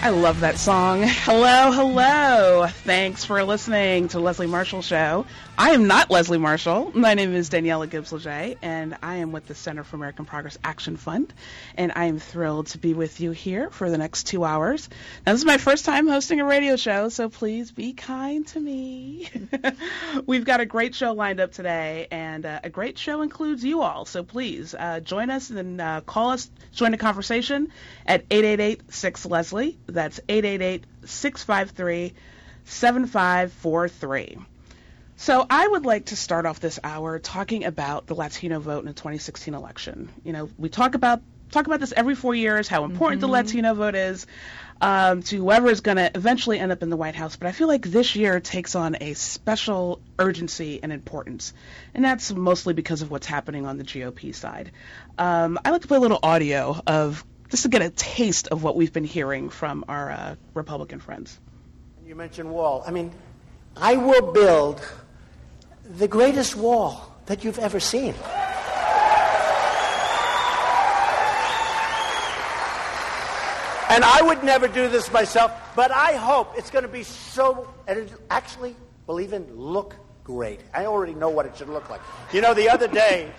I love that song. Hello, hello. Thanks for listening to Leslie Marshall Show. I am not Leslie Marshall. My name is Daniella Gibbs Léger, and I am with the Center for American Progress Action Fund. And I am thrilled to be with you here for the next two hours. Now, this is my first time hosting a radio show, so please be kind to me. We've got a great show lined up today, and uh, a great show includes you all. So please uh, join us and uh, call us, join the conversation at 888 6 Leslie. That's 888 653 7543. So I would like to start off this hour talking about the Latino vote in the 2016 election. You know, we talk about talk about this every four years, how important Mm-hmm. the Latino vote is um, to whoever is going to eventually end up in the White House. But I feel like this year takes on a special urgency and importance, and that's mostly because of what's happening on the GOP side. Um, I like to play a little audio of just to get a taste of what we've been hearing from our uh, Republican friends. You mentioned wall. I mean, I will build the greatest wall that you've ever seen. And I would never do this myself, but I hope it's going to be so, and it actually, believe in, look great. I already know what it should look like. You know, the other day,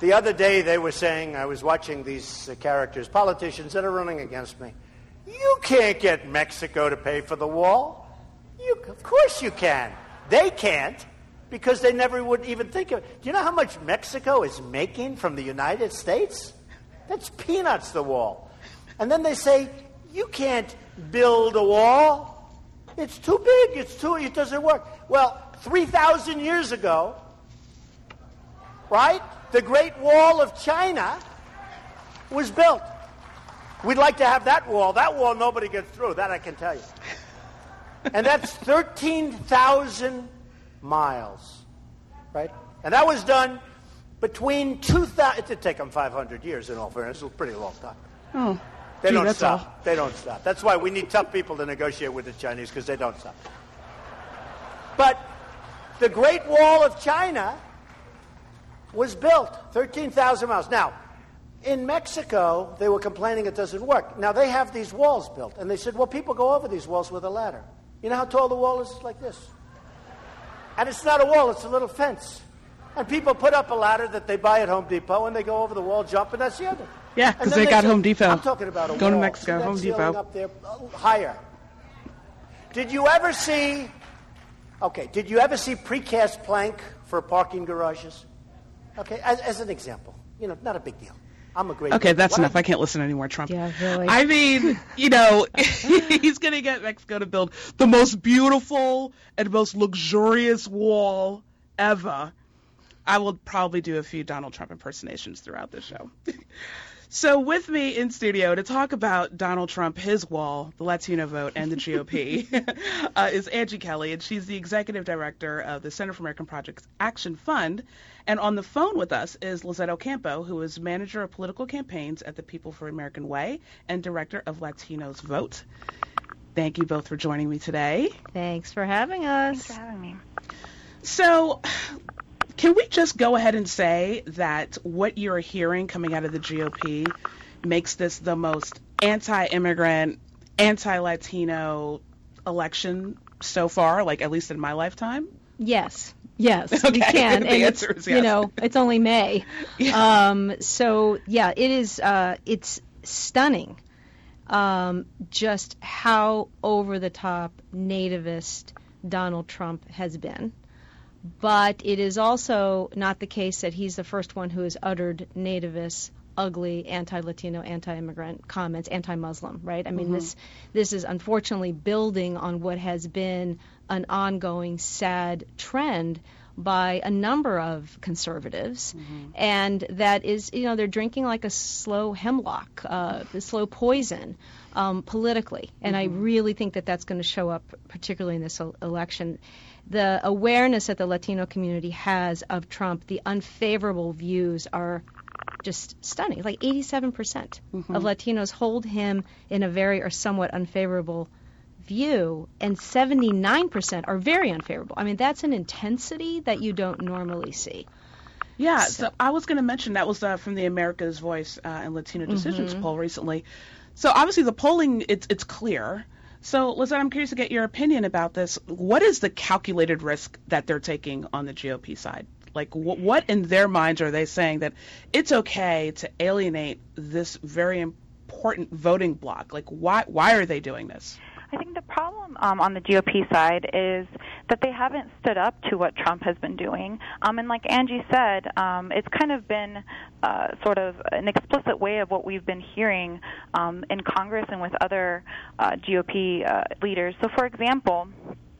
the other day they were saying, I was watching these uh, characters, politicians that are running against me. You can't get Mexico to pay for the wall. You, of course you can. They can't because they never would even think of it. Do you know how much Mexico is making from the United States? That's peanuts, the wall. And then they say, you can't build a wall. It's too big. It's too, it doesn't work. Well, 3,000 years ago, right? The Great Wall of China was built. We'd like to have that wall. That wall, nobody gets through. That I can tell you. And that's 13,000 miles, right? And that was done between 2,000. It did take them 500 years, in all fairness. It was a pretty long time. Oh, They gee, don't stop. all. They don't stop. That's why we need tough people to negotiate with the Chinese because they don't stop. But the Great Wall of China was built 13,000 miles. Now, in Mexico, they were complaining it doesn't work. Now, they have these walls built, and they said, well, people go over these walls with a ladder. You know how tall the wall is? It's like this. And it's not a wall, it's a little fence. And people put up a ladder that they buy at Home Depot, and they go over the wall, jump, and that's the end of it. Yeah, because then they got say- Home Depot. I'm talking about a Go to. Mexico, Home Depot. up there, higher. Did you ever see? Okay, did you ever see precast plank for parking garages? Okay, as, as an example, you know, not a big deal. I'm a great. Okay, that's What enough. I- I can't listen anymore, Trump. Yeah, really. I mean, you know, he's going to get Mexico to build the most beautiful and most luxurious wall ever. I will probably do a few Donald Trump impersonations throughout the show. So with me in studio to talk about Donald Trump, his wall, the Latino vote, and the GOP uh, is Angie Kelley, and she's the executive director of the Center for American Progress Action Fund. And on the phone with us is Lizet Ocampo, who is manager of political campaigns at the People for American Way and director of Latinos Vote. Thank you both for joining me today. Thanks for having us. having me. So, can we just go ahead and say that what you're hearing coming out of the GOP makes this the most anti-immigrant, anti-Latino election so far, like at least in my lifetime? Yes. Yes, Okay, we can. the and answer it's, is you know, it's only May. Um, so yeah, it is. Uh, it's stunning, um, just how over the top nativist Donald Trump has been. But it is also not the case that he's the first one who has uttered nativist, ugly, anti-Latino, anti-immigrant comments, anti-Muslim. Right? I mean, this this is unfortunately building on what has been an ongoing sad trend by a number of conservatives, and that is, you know, they're drinking like a slow hemlock, uh, the slow poison um, politically, and I really think that that's going to show up, particularly in this el- election. The awareness that the Latino community has of Trump, the unfavorable views are just stunning. Like 87% of Latinos hold him in a very or somewhat unfavorable view, and 79% are very unfavorable. I mean, that's an intensity that you don't normally see. Yeah, So- so, I was going to mention that was uh, from the America's Voice uh, and Latino Decisions Mm-hmm. poll recently. So obviously the polling it's it's clear. So Lizet, I'm curious to get your opinion about this. What is the calculated risk that they're taking on the GOP side? Like wh- what in their minds are they saying that it's okay to alienate this very important voting bloc? Like why why are they doing this? I think the problem um, on the GOP side is that they haven't stood up to what Trump has been doing. Um, and like Angie said, um, it's kind of been uh, sort of an explicit way of what we've been hearing um, in Congress and with other uh, GOP uh, leaders. So, for example,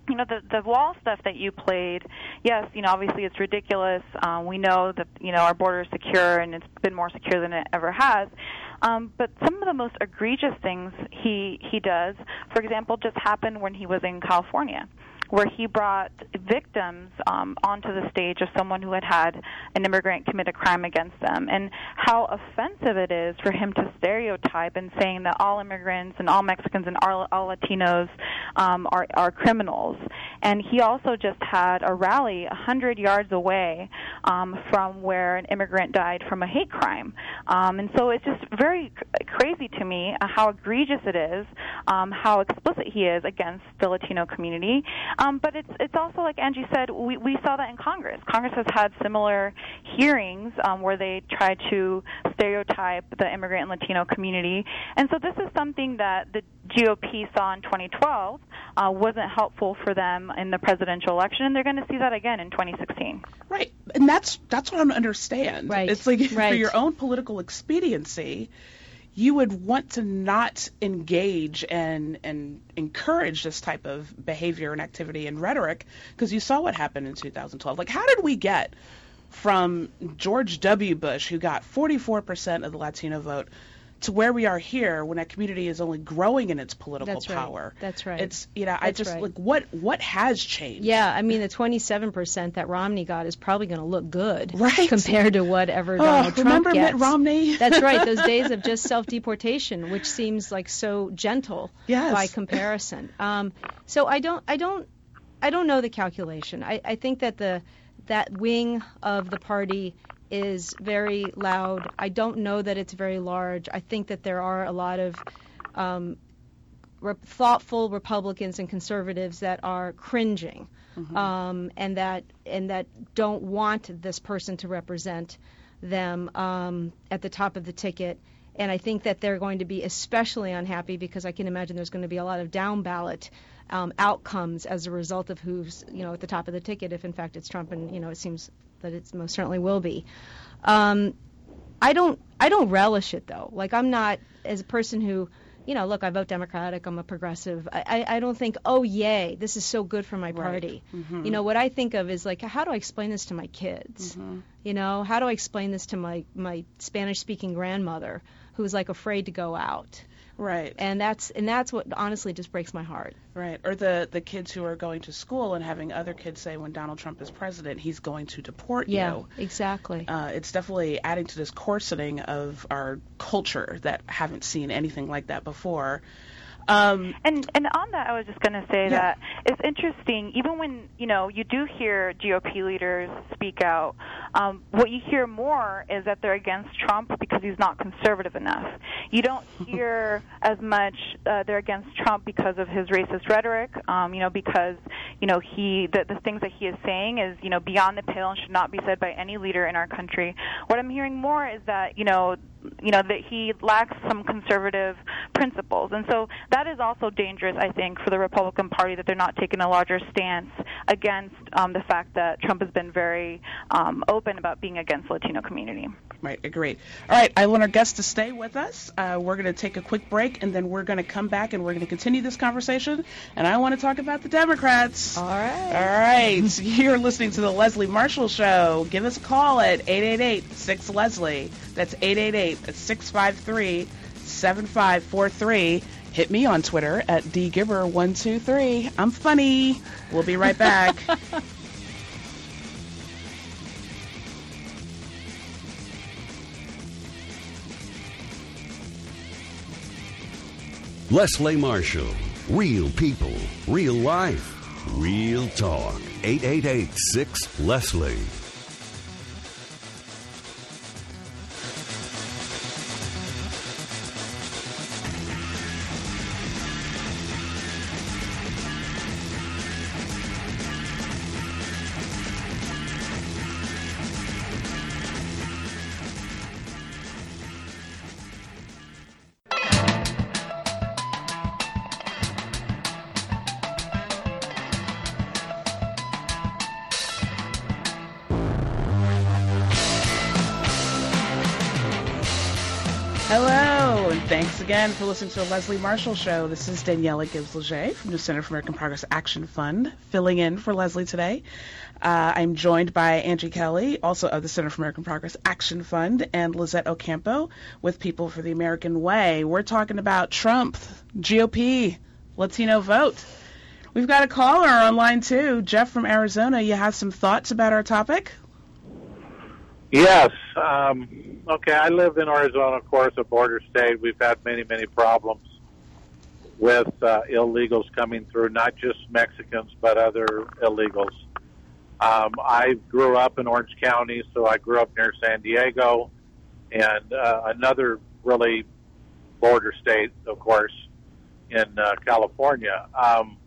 you know the the wall stuff that you played yes you know obviously it's ridiculous um we know that you know our border is secure and it's been more secure than it ever has um but some of the most egregious things he he does for example just happened when he was in California where he brought victims um, onto the stage of someone who had had an immigrant commit a crime against them, and how offensive it is for him to stereotype and saying that all immigrants and all Mexicans and all, all Latinos um, are, are criminals. And he also just had a rally a hundred yards away um, from where an immigrant died from a hate crime. Um, and so it's just very cr- crazy to me how egregious it is, um, how explicit he is against the Latino community. Um, but it's it's also like Angie said, we we saw that in Congress. Congress has had similar hearings um, where they try to stereotype the immigrant and Latino community, and so this is something that the GOP saw in 2012 uh, wasn't helpful for them in the presidential election, and they're going to see that again in 2016. Right, and that's that's what I don't understand. Right, It's like for your own political expediency, you would want to not engage and and encourage this type of behavior and activity and rhetoric because you saw what happened in 2012. Like, how did we get from George W. Bush, who got 44% of the Latino vote, to where we are here when that community is only growing in its political That's right. power? That's right. It's you know I just right. like what what has changed? Yeah, I mean the 27% that Romney got is probably going to look good Right. compared to whatever Oh, Donald Trump remember gets. Mitt Romney? That's right. Those days of just self-deportation, which seems like so gentle Yes. by comparison. Um, so I don't, I don't, I don't know the calculation. I, I think that the that wing of the party is very loud. I don't know that it's very large. I think that there are a lot of um, re- thoughtful Republicans and conservatives that are cringing, um, and that and that don't want this person to represent them um, at the top of the ticket. And I think that they're going to be especially unhappy because I can imagine there's going to be a lot of down ballot um, outcomes as a result of who's you know at the top of the ticket. If in fact it's Trump, and you know it seems that it most certainly will be. Um, I don't I don't relish it though. Like I'm not as a person who, you know, look, I vote Democratic. I'm a progressive. I I, I don't think, oh yay, this is so good for my party. Right. You know, what I think of is like, how do I explain this to my kids? You know, how do I explain this to my my Spanish speaking grandmother who's like afraid to go out? Right. And that's and that's what honestly just breaks my heart. Right, or the the kids who are going to school and having other kids say when Donald Trump is president, he's going to deport Yeah, you. exactly. Uh, it's definitely adding to this coarsening of our culture that haven't seen anything like that before. Um, And and on that, I was just going to say Yeah. that it's interesting. Even when you know you do hear GOP leaders speak out, um, what you hear more is that they're against Trump because he's not conservative enough. You don't hear as much uh, they're against Trump because of his racist rhetoric. Um, you know, because you know he the, the things that he is saying is you know beyond the pale and should not be said by any leader in our country. What I'm hearing more is that you know you know that he lacks some conservative principles and so that is also dangerous i think for the republican party that they're not taking a larger stance against um, the fact that trump has been very um, open about being against the latino community Right, agreed. All right, I want our guests to stay with us. Uh, we're going to take a quick break, and then we're going to come back and we're going to continue this conversation. And I want to talk about the Democrats. All right. All right. You're listening to the Leslie Marshall Show. Give us a call at 888-6-LESLIE. That's 888-653-7543. Hit me on Twitter at dgiver123. I'm funny. We'll be right back. Leslie Marshall. Real people, real life, real talk. 888 6 Leslie. For listening to the Leslie Marshall Show. This is Daniella Gibbs Léger from the Center for American Progress Action Fund, filling in for Leslie today. Uh, I'm joined by Angie Kelley, also of the Center for American Progress Action Fund, and Lizet Ocampo with People for the American Way. We're talking about Trump, GOP, Latino vote. We've got a caller online too, Jeff from Arizona. You have some thoughts about our topic? Yes. Um, okay, I live in Arizona, of course, a border state. We've had many, many problems with uh, illegals coming through, not just Mexicans, but other illegals. Um, I grew up in Orange County, so I grew up near San Diego, and uh, another really border state, of course, in uh, California. Um,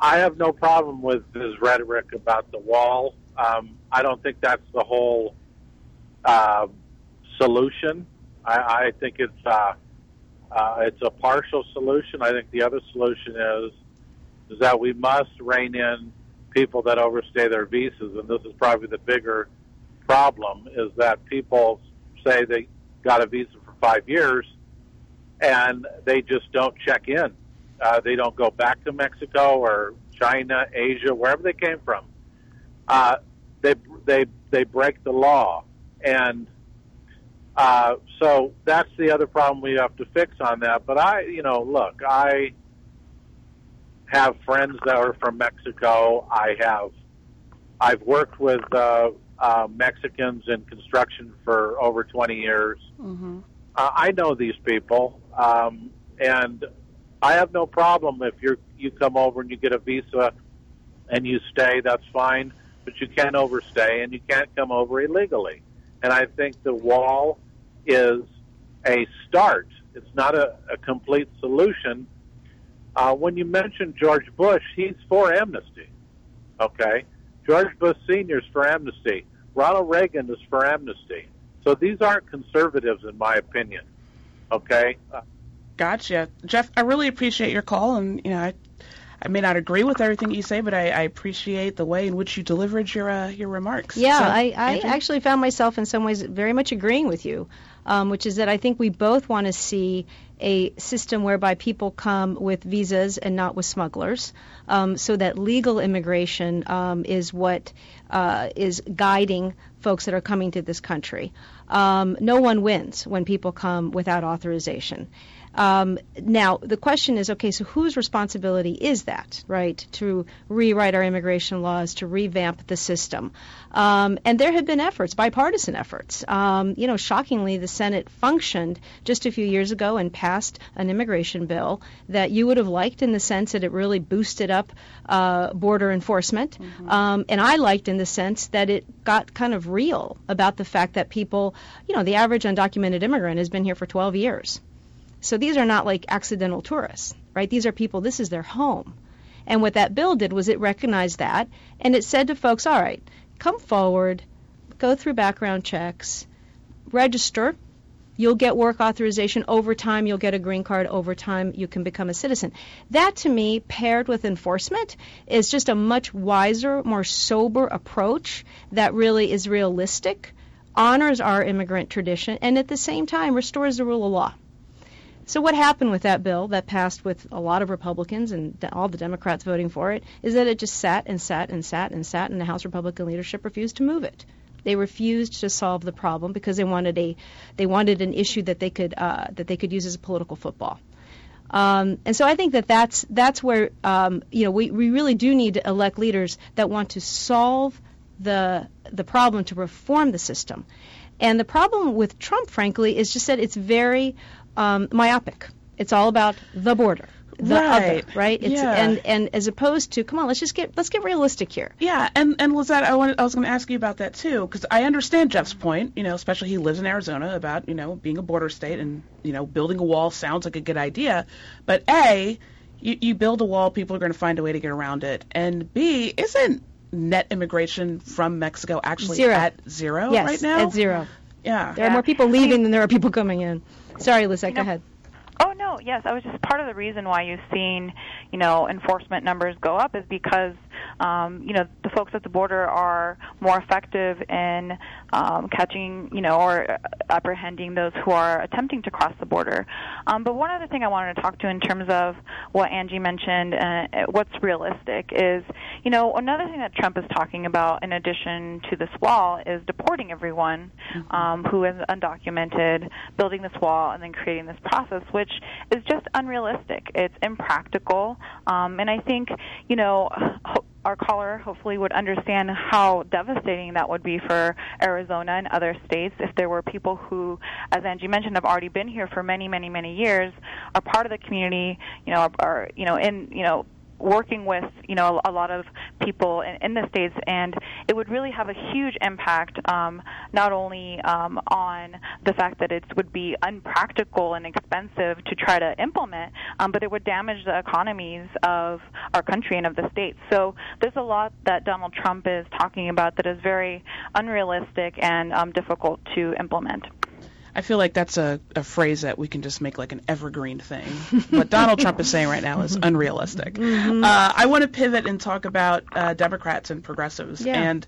I have no problem with his rhetoric about the wall. Um, I don't think that's the whole uh, solution. I, I think it's uh, uh, it's a partial solution. I think the other solution is is that we must rein in people that overstay their visas, and this is probably the bigger problem: is that people say they got a visa for five years, and they just don't check in. Uh, they don't go back to Mexico or China, Asia, wherever they came from. Uh, they they they break the law, and uh, so that's the other problem we have to fix on that. But I, you know, look, I have friends that are from Mexico. I have I've worked with uh, uh, Mexicans in construction for over 20 years. Mm-hmm. Uh, I know these people, um, and I have no problem if you you come over and you get a visa and you stay. That's fine, but you can't overstay and you can't come over illegally. And I think the wall is a start. It's not a, a complete solution. Uh, when you mention George Bush, he's for amnesty. Okay, George Bush Senior is for amnesty. Ronald Reagan is for amnesty. So these aren't conservatives, in my opinion. Okay. Gotcha, Jeff. I really appreciate your call, and you know, I, I may not agree with everything you say, but I, I appreciate the way in which you delivered your uh, your remarks. Yeah, So, I, I actually found myself in some ways very much agreeing with you, um, which is that I think we both want to see a system whereby people come with visas and not with smugglers, um, so that legal immigration um, is what uh, is guiding folks that are coming to this country. Um, no one wins when people come without authorization. Um, now, the question is okay, so whose responsibility is that, right, to rewrite our immigration laws, to revamp the system? Um, and there have been efforts, bipartisan efforts. Um, you know, shockingly, the Senate functioned just a few years ago and passed an immigration bill that you would have liked in the sense that it really boosted up uh, border enforcement. Um, and I liked in the sense that it got kind of real about the fact that people, you know, the average undocumented immigrant has been here for 12 years. So these are not like accidental tourists, right? These are people, this is their home. And what that bill did was it recognized that and it said to folks, all right, come forward, go through background checks, register. You'll get work authorization over time. You'll get a green card over time. You can become a citizen. That, to me, paired with enforcement, is just a much wiser, more sober approach that really is realistic honors our immigrant tradition, and at the same time restores the rule of law. So what happened with that bill that passed with a lot of Republicans and all the Democrats voting for it is that it just sat and sat and sat and sat, and the House Republican leadership refused to move it. They refused to solve the problem because they wanted a they wanted an issue that they could uh, that they could use as a political football. Um, and so I think that that's that's where um, you know we, we really do need to elect leaders that want to solve the the problem to reform the system. And the problem with Trump, frankly, is just that it's very um, myopic. It's all about the border the Right. other, right? It's, Yeah. And and as opposed to, come on, let's just get let's get realistic here. Yeah, and and Lizet, I wanted I was going to ask you about that too, because I understand Jeff's point. You know, especially he lives in Arizona about you know being a border state and you know building a wall sounds like a good idea, but a you, you build a wall, people are going to find a way to get around it, and b isn't net immigration from Mexico actually Zero. at zero yes, right now? at zero. Yeah. There are more people leaving than there are people coming in. Sorry, Lizet, go know, ahead. Oh no, yes, I was just part of the reason why you've seen, you know, enforcement numbers go up is because, um, you know, the folks at the border are more effective in um, catching, you know, or apprehending those who are attempting to cross the border. Um, but one other thing I wanted to talk to in terms of what Angie mentioned, uh, what's realistic is, you know, another thing that Trump is talking about in addition to this wall is deporting everyone um, who is undocumented, building this wall, and then creating this process, which is just unrealistic. It's impractical, um, and I think, you know. Our caller hopefully would understand how devastating that would be for Arizona and other states if there were people who, as Angie mentioned, have already been here for many, many, many years, are part of the community, you know, are, are you know in you know working with you know a lot of people in, in the states, and it would really have a huge impact um, not only um, on the fact that it would be unpractical and expensive to try to implement, um, but it would damage the economies of our country and of the states. So there's a lot that Donald Trump is talking about that is very unrealistic and um, difficult to implement. I feel like that's a, a phrase that we can just make like an evergreen thing. what Donald Trump is saying right now is unrealistic. Mm-hmm. Uh, I want to pivot and talk about uh, Democrats and progressives. Yeah. And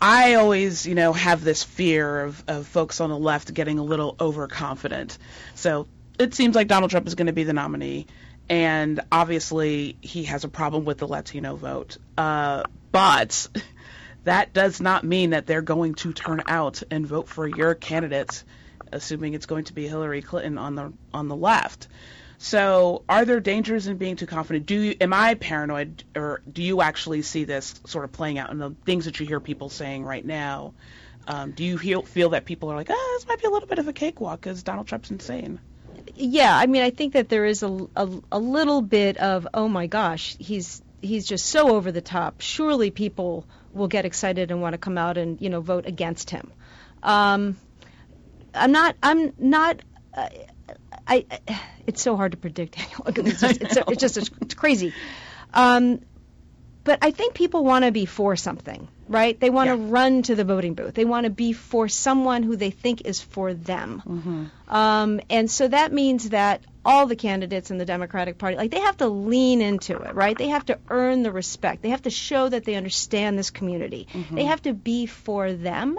I always, you know, have this fear of, of folks on the left getting a little overconfident. So it seems like Donald Trump is going to be the nominee. And obviously, he has a problem with the Latino vote. Uh, but that does not mean that they're going to turn out and vote for your candidate assuming it's going to be Hillary Clinton on the on the left. So, are there dangers in being too confident? Do you am I paranoid, or do you actually see this sort of playing out in the things that you hear people saying right now? Um, do you feel, feel that people are like, ah, this might be a little bit of a cakewalk because Donald Trump's insane? Yeah, I mean, I think that there is a, a, a little bit of, oh my gosh, he's he's just so over the top. Surely people will get excited and want to come out and you know vote against him. Um, I'm not. I'm not. Uh, I, I. It's so hard to predict. It's just, it's, it's just it's crazy. Um, but I think people want to be for something, right? They want to Yeah. run to the voting booth. They want to be for someone who they think is for them. Um, and so that means that all the candidates in the Democratic Party, like they have to lean into it, right? They have to earn the respect. They have to show that they understand this community. They have to be for them.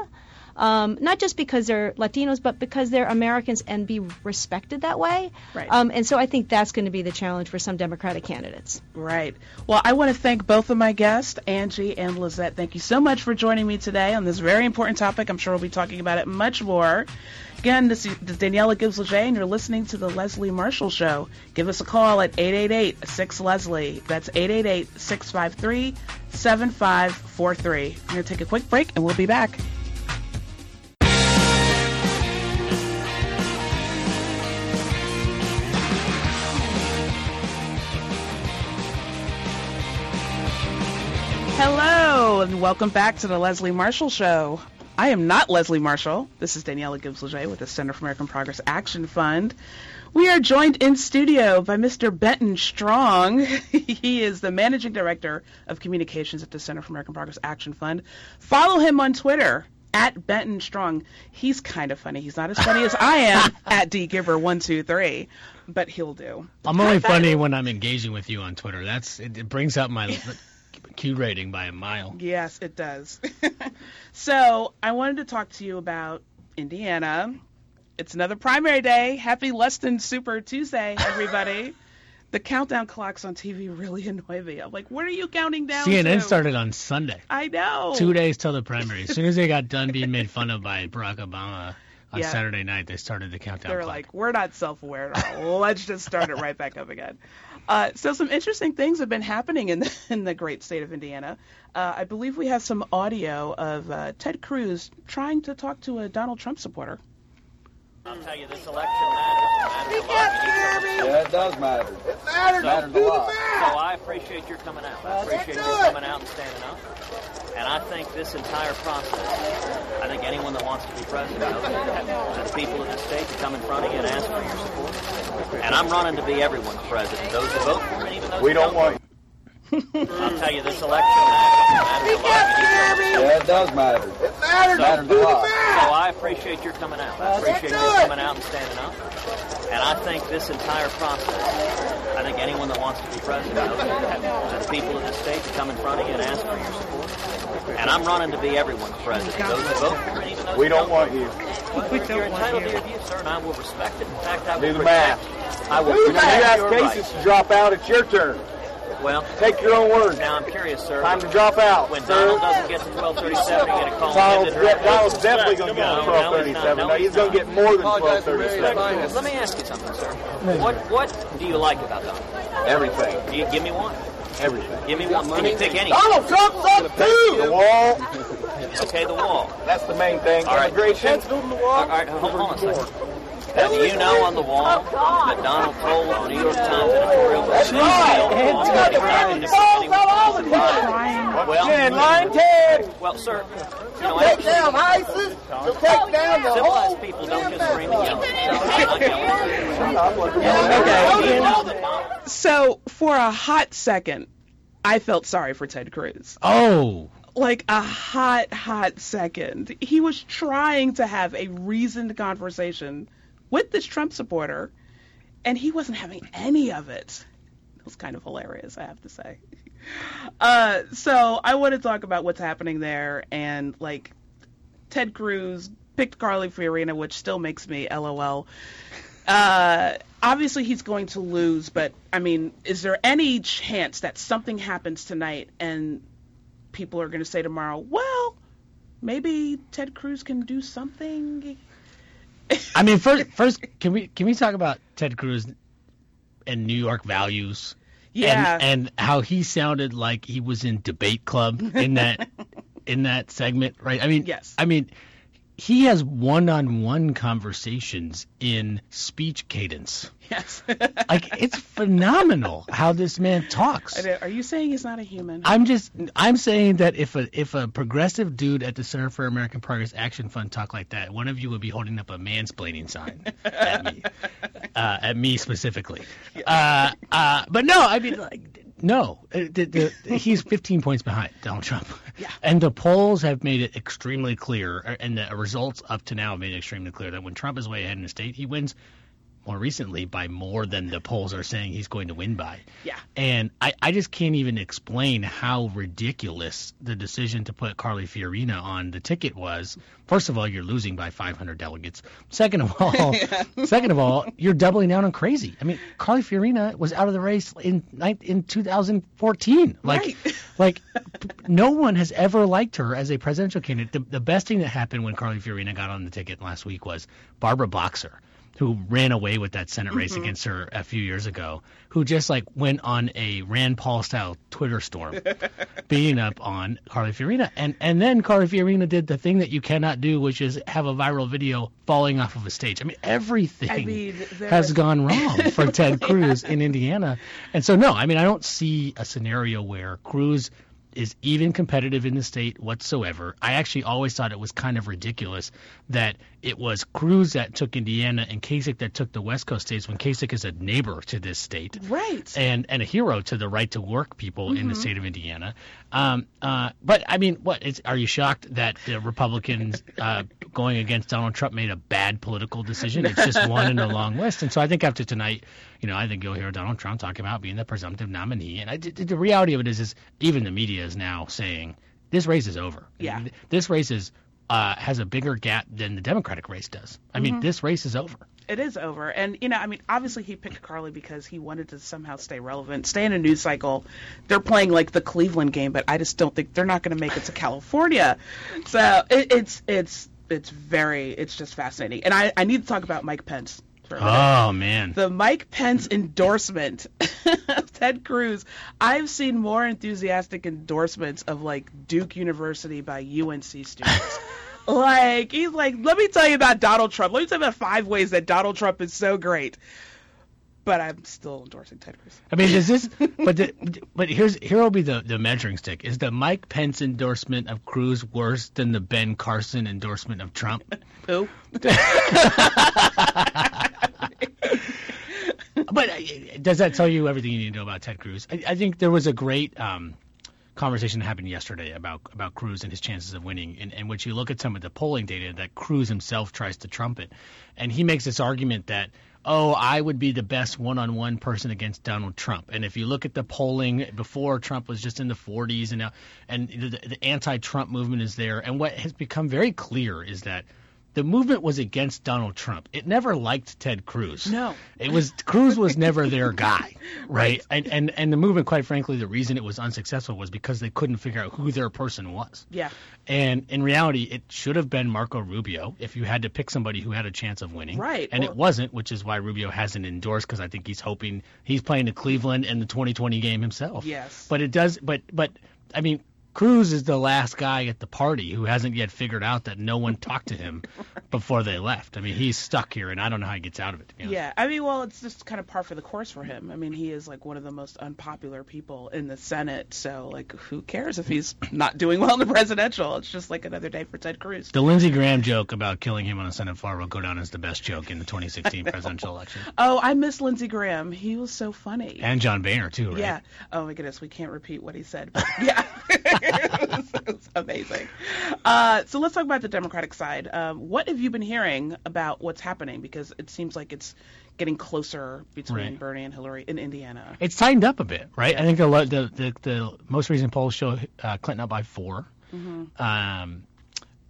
Um, not just because they're Latinos, but because they're Americans and be respected that way. Right. Um, and so I think that's going to be the challenge for some Democratic candidates. Right. Well, I want to thank both of my guests, Angie and Lizet. Thank you so much for joining me today on this very important topic. I'm sure we'll be talking about it much more. Again, this is Daniella Gibbs Léger, and you're listening to the Leslie Marshall Show. Give us a call at 888-6-LESLIE. That's 888-653-7543. We're going to take a quick break, and we'll be back. Hello, and welcome back to the Leslie Marshall Show. I am not Leslie Marshall. This is Daniella Gibbs Léger with the Center for American Progress Action Fund. We are joined in studio by Mr. Benton Strong. he is the managing director of communications at the Center for American Progress Action Fund. Follow him on Twitter at Benton Strong. He's kind of funny. He's not as funny as I am at dgiver123, but he'll do. I'm only funny when I'm engaging with you on Twitter. That's it, it brings up my Q rating by a mile. Yes, it does. so I wanted to talk to you about Indiana. It's another primary day. Happy less than super Tuesday, everybody. the countdown clocks on TV really annoy me. I'm like, what are you counting down CNN to? started on Sunday. I know. Two days till the primary. As soon as they got done being made fun of by Barack Obama on Yeah. Saturday night, they started the countdown They're clock. like, we're not self-aware at all. Let's just start it right back up again. Uh, so some interesting things have been happening in the, in the great state of Indiana. Uh, I believe we have some audio of uh, Ted Cruz trying to talk to a Donald Trump supporter. I'll tell you, this election matters. It matters a lot. Yeah, it does matter. It matters. It matters a lot. So I appreciate your coming out. I appreciate your coming out and standing up. And I think this entire process, I think anyone that wants to be president, the people of this state to come in front of you and ask for your support. And I'm running to be everyone's president. Those who vote for me, even those We who don't want. I'll tell you, this election matters. It matters a lot. Yeah, it does matter. It matters. matters a lot. So I appreciate your coming out. I appreciate your coming out and standing up. And I think this entire process, I think anyone that wants to be president, those the people of this state to come in front of you and ask for your support. And I'm running to be everyone's president. Those who vote for me, even those We don't want you. Well, you're entitled to your view, sir, and I will respect it. In fact, I will Do the protect. math. I will You protect ask your cases rights. to drop out. It's your turn. Well, Take your own words. now I'm curious, sir. Time to drop out. When sir. Donald doesn't get to 1237, you get a call. Donald's, and get it. Donald's definitely going to get to no, he's not. 1237. No, No, he's he's going to get more than 1237. Let me ask you something, sir. What what do you like about Donald? Everything. You, give me one. Everything. Give me one. Can you pick any? Donald Trump's up too. The wall. Okay, the wall. That's the main thing. All right. Immigration. All right, hold on a second. Now, do you know on the wall oh, that Donald told the New York Times editorial that That's right. Well, Ten, line ten. well, sir, you know, Take down ISIS. You'll take oh, down the whole. civilized people don't just scream and yell. I'm not yelling. Okay. So for a hot second, I felt sorry for Ted Cruz. oh, Like a hot, hot second. He was trying to have a reasoned conversation with this Trump supporter, and he wasn't having any of it. It was kind of hilarious, I have to say. Uh, so I want to talk about what's happening there, and like Ted Cruz picked Carly Fiorina, which still makes me LOL. Uh, obviously he's going to lose, but I mean, is there any chance that something happens tonight and people are going to say tomorrow, well, maybe Ted Cruz can do something? I mean, first, first, can we can we talk about Ted Cruz and New York values? Yeah. and, and how he sounded like he was in debate club in that in that segment, right? I mean, Yes. I mean, he has one-on-one conversations in speech cadence. Yes. Like it's phenomenal how this man talks. Are you saying he's not a human? I'm just I'm saying that if a if a progressive dude at the Center for American Progress Action Fund talked like that, one of you would be holding up a mansplaining sign at me, uh, at me specifically. Uh, uh, but no, I mean like no, Uh, the, the, he's 15 points behind Donald Trump. Yeah. And the polls have made it extremely clear, uh, and the results up to now have made it extremely clear that when Trump is way ahead in the state, he wins more recently by more than the polls are saying he's going to win by. Yeah. And I, I just can't even explain how ridiculous the decision to put Carly Fiorina on the ticket was. First of all, you're losing by 500 delegates. Second of all, second of all, you're doubling down on crazy. I mean, Carly Fiorina was out of the race in in 2014. Like, Right. like no one has ever liked her as a presidential candidate. The, the best thing that happened when Carly Fiorina got on the ticket last week was Barbara Boxer, who ran away with that Senate race mm-hmm. against her a few years ago, who just like went on a Rand Paul style Twitter storm, beating up on Carly Fiorina, and and then Carly Fiorina did the thing that you cannot do, which is have a viral video falling off of a stage. I mean, everything I mean, there- has gone wrong for Ted Cruz in Indiana, and so no, I mean, I don't see a scenario where Cruz is even competitive in the state whatsoever. I actually always thought it was kind of ridiculous that it was Cruz that took Indiana and Kasich that took the West Coast states when Kasich is a neighbor to this state right. and and a hero to the right to work people in the state of Indiana. Um, uh, but I mean, what is? Are you shocked that the Republicans uh, going against Donald Trump made a bad political decision. It's just one in a long list. And so I think after tonight, you know, I think you'll hear Donald Trump talking about being the presumptive nominee. And I, the reality of it is, is even the media is now saying this race is over. Yeah. This race is uh, has a bigger gap than the Democratic race does. I mean, this race is over. it is over. And you know, I mean, obviously he picked Carly because he wanted to somehow stay relevant, stay in a news cycle. They're playing like the Cleveland game, but I just don't think they're not going to make it to California. So it, it's it's it's very it's just fascinating. And I I need to talk about Mike Pence for a minute. Oh man. the Mike Pence endorsement of Ted Cruz. I've seen more enthusiastic endorsements of like Duke University by UNC students. like he's like, let me tell you about Donald Trump. Let me tell you about five ways that Donald Trump is so great. But I'm still endorsing Ted Cruz. I mean, does this? But the, but here's here will be the the measuring stick. Is the Mike Pence endorsement of Cruz worse than the Ben Carson endorsement of Trump? Who? but uh, does that tell you everything you need to know about Ted Cruz? I, I think there was a great um, conversation that happened yesterday about about Cruz and his chances of winning, and, and which you look at some of the polling data that Cruz himself tries to trumpet, and he makes this argument that. Oh, I would be the best one-on-one person against Donald Trump. And if you look at the polling before Trump was just in the 40s, and now, and the, the anti-Trump movement is there. And what has become very clear is that the movement was against Donald Trump. It never liked Ted Cruz. No. It was Cruz was never their guy, right? And, and and the movement, quite frankly, the reason it was unsuccessful was because they couldn't figure out who their person was. Yeah. And in reality, it should have been Marco Rubio if you had to pick somebody who had a chance of winning. Right. And Well- it wasn't, which is why Rubio hasn't endorsed because I think he's hoping he's playing to Cleveland in the 2020 game himself. Yes. But it does. But but I mean. Cruz is the last guy at the party who hasn't yet figured out that no one talked to him before they left. I mean, he's stuck here, and I don't know how he gets out of it. Yeah, I mean, well, it's just kind of par for the course for him. I mean, he is like one of the most unpopular people in the Senate, so like, who cares if he's not doing well in the presidential? It's just like another day for Ted Cruz. The Lindsey Graham joke about killing him on the Senate floor will go down as the best joke in the 2016 presidential election. Oh, I miss Lindsey Graham. He was so funny. And John Boehner too, right? Yeah. Oh my goodness, we can't repeat what he said, yeah, it, was, it was amazing. Uh, so let's talk about the Democratic side. Um, what have you been hearing about what's happening? Because it seems like it's getting closer between Right. Bernie and Hillary in Indiana. It's tightened up a bit, right? I think the the the, the most recent polls show uh, Clinton up by 4 Um,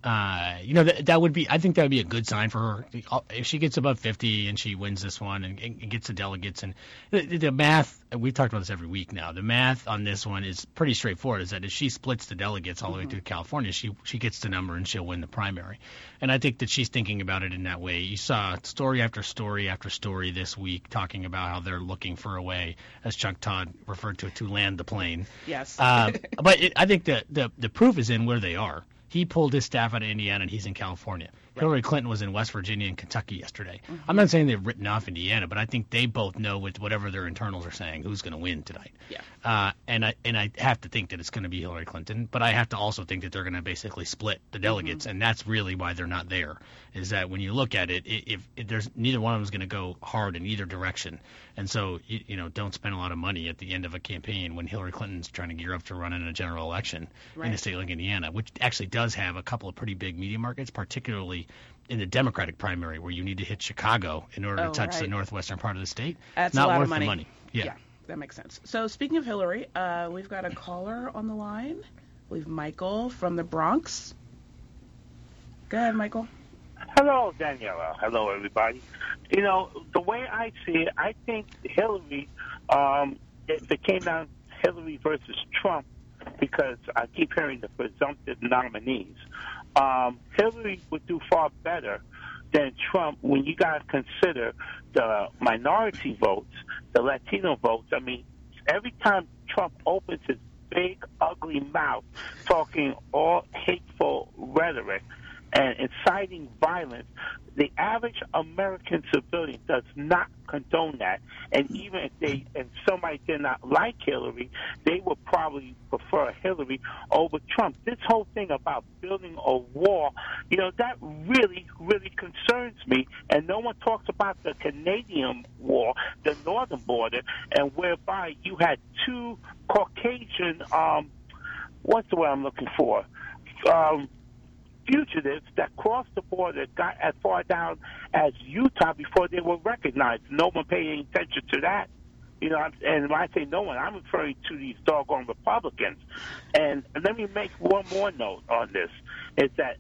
uh, you know that that would be. I think that would be a good sign for her if she gets above 50 and she wins this one and, and gets the delegates. And the, the math we've talked about this every week now. The math on this one is pretty straightforward. Is that if she splits the delegates all the way through California, she she gets the number and she'll win the primary. And I think that she's thinking about it in that way. You saw story after story after story this week talking about how they're looking for a way, as Chuck Todd referred to it, to land the plane. Yes. Um, but it, I think the, the the proof is in where they are. He pulled his staff out of Indiana, and he's in California. Hillary Clinton was in West Virginia and Kentucky yesterday. Mm-hmm. I'm not saying they've written off Indiana, but I think they both know with whatever their internals are saying who's going to win tonight. Yeah. Uh, and I and I have to think that it's going to be Hillary Clinton, but I have to also think that they're going to basically split the delegates, and that's really why they're not there. Is that when you look at it, if, if there's neither one of them is going to go hard in either direction, and so you, you know don't spend a lot of money at the end of a campaign when Hillary Clinton's trying to gear up to run in a general election in a state like Indiana, which actually does have a couple of pretty big media markets, particularly in the Democratic primary where you need to hit Chicago in order Oh, to touch the northwestern part of the state. That's not a lot worth money. the money. Yeah. That makes sense. So speaking of Hillary, uh, we've got a caller on the line. We've Michael from the Bronx. Go ahead, Michael. Hello, Daniella. Hello, everybody. You know, the way I see it, I think Hillary, um, if it came down Hillary versus Trump, because I keep hearing the presumptive nominees, um, Hillary would do far better than Trump when you got to consider the minority votes, the Latino votes. I mean, every time Trump opens his big, ugly mouth talking all hateful rhetoric and inciting violence, the average American civilian does not condone that. And even if they if somebody did not like Hillary, they would probably prefer Hillary over Trump. This whole thing about building a wall, you know, that really, really concerns me. And no one talks about the Canadian wall, the northern border, and whereby you had two Caucasian um what's the word I'm looking for? Um fugitives that crossed the border got as far down as Utah before they were recognized. No one any attention to that. You know, and when I say no one, I'm referring to these doggone Republicans. And let me make one more note on this: is that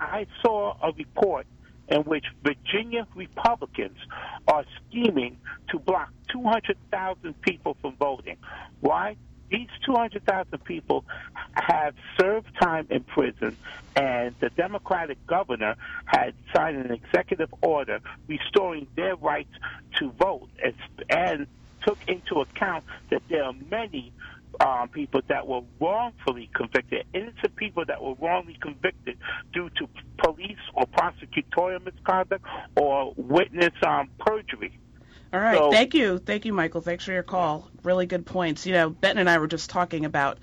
I saw a report in which Virginia Republicans are scheming to block 200,000 people from voting. Why? These 200,000 people have served time in prison, and the Democratic governor had signed an executive order restoring their rights to vote and, and took into account that there are many um, people that were wrongfully convicted, innocent people that were wrongly convicted due to police or prosecutorial misconduct or witness um, perjury. All right. So- Thank you. Thank you, Michael. Thanks for your call. Really good points. You know, Benton and I were just talking about.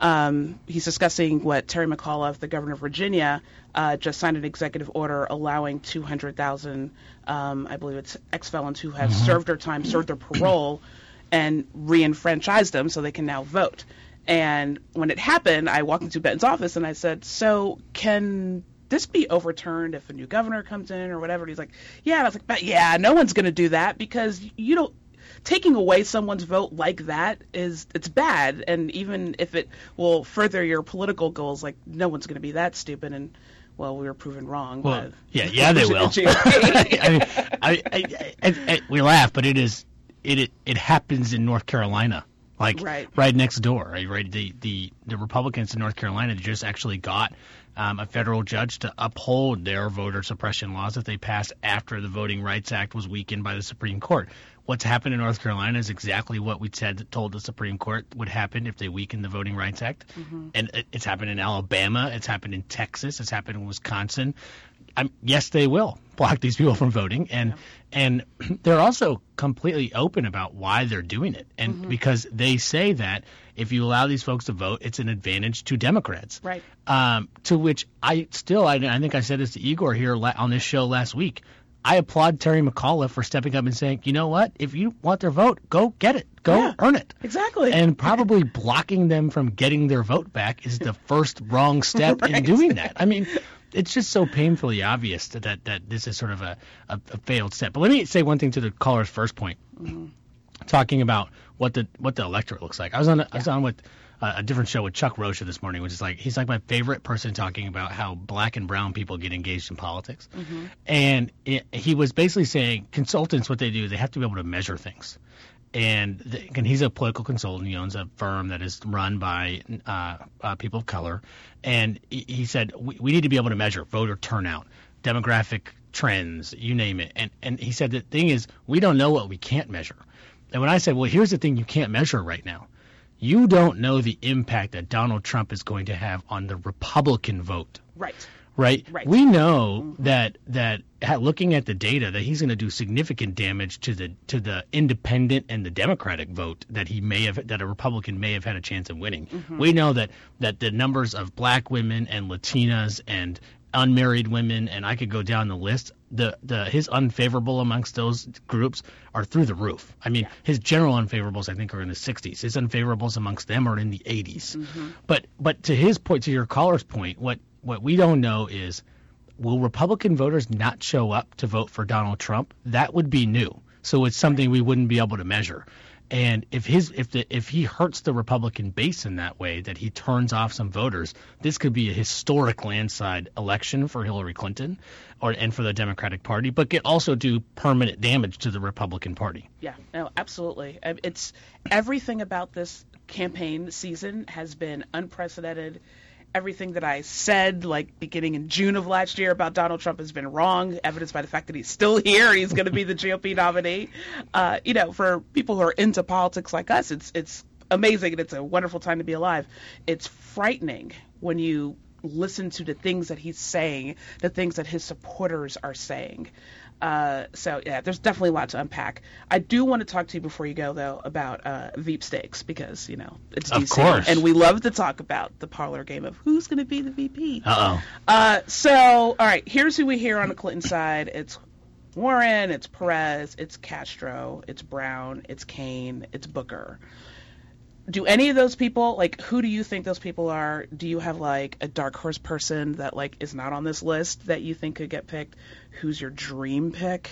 Um, he's discussing what Terry McAuliffe, the governor of Virginia, uh, just signed an executive order allowing 200,000, um, I believe it's ex-felons who have served their time, served their parole, and re-enfranchised them so they can now vote. And when it happened, I walked into Benton's office and I said, "So can this be overturned if a new governor comes in or whatever?" And he's like, "Yeah." And I was like, "But yeah, no one's going to do that because you don't." Taking away someone's vote like that is it's bad, and even if it will further your political goals, like no one's going to be that stupid. And well, we were proven wrong. Well, but yeah, yeah, they will. I mean, I, I, I, we laugh, but it is it, it it happens in North Carolina, like Right. next door. Right, right. The the the Republicans in North Carolina just actually got um, a federal judge to uphold their voter suppression laws that they passed after the Voting Rights Act was weakened by the Supreme Court. What's happened in North Carolina is exactly what we said told the Supreme Court would happen if they weakened the Voting Rights Act, mm-hmm. and it, it's happened in Alabama, it's happened in Texas, it's happened in Wisconsin. I'm, yes, they will block these people from voting, and and they're also completely open about why they're doing it, and mm-hmm. because they say that if you allow these folks to vote, it's an advantage to Democrats. Right. Um, to which I still, I, I think I said this to Igor here la- on this show last week. I applaud Terry McAuliffe for stepping up and saying, you know what? If you want their vote, go get it, go Yeah. earn it. Exactly. And probably blocking them from getting their vote back is the first wrong step in doing that. I mean, it's just so painfully obvious that, that, that this is sort of a, a, a failed step. But let me say one thing to the caller's first point, talking about what the what the electorate looks like. I was on a, I was on with uh, a different show with Chuck Rocha this morning, which is like he's like my favorite person talking about how black and brown people get engaged in politics. And it, he was basically saying consultants, what they do, they have to be able to measure things. And, the, and he's a political consultant. He owns a firm that is run by uh, uh, people of color. And he, he said we, we need to be able to measure voter turnout, demographic trends, you name it. And and he said the thing is we don't know what we can't measure. And when I said, well, here's the thing you can't measure right now. You don't know the impact that Donald Trump is going to have on the Republican vote right. right? Right. We know mm-hmm. that that looking at the data that he's going to do significant damage to the to the independent and the Democratic vote that he may have that a Republican may have had a chance of winning. Mm-hmm. We know that that the numbers of black women and Latinas and unmarried women and I could go down the list. The the his unfavorable amongst those groups are through the roof. I mean, his general unfavorables I think are in the 60s. His unfavorables amongst them are in the 80s. Mm-hmm. But but to his point, to your caller's point, what what we don't know is will Republican voters not show up to vote for Donald Trump? That would be new. So it's something we wouldn't be able to measure. And if his if the if he hurts the Republican base in that way, that he turns off some voters, this could be a historic landslide election for Hillary Clinton, or and for the Democratic Party, but could also do permanent damage to the Republican Party. Yeah, no, absolutely. Um, It's everything about this campaign season has been unprecedented. Everything that I said, like beginning in June of last year about Donald Trump, has been wrong, evidenced by the fact that he's still here. He's going to be the GOP nominee. Uh, you know, for people who are into politics like us, it's it's amazing and it's a wonderful time to be alive. It's frightening when you listen to the things that he's saying, the things that his supporters are saying. Uh, so yeah, there's definitely a lot to unpack. I do want to talk to you before you go though about uh, Veep stakes because you know it's Of DC course. and we love to talk about the parlor game of who's going to be the VP. Uh Uh, so all right, here's who we hear on the Clinton side. It's Warren, it's Perez, it's Castro, it's Brown, it's Kaine, it's Booker. Do any of those people like who do you think those people are? Do you have like a dark horse person that like is not on this list that you think could get picked? Who's your dream pick?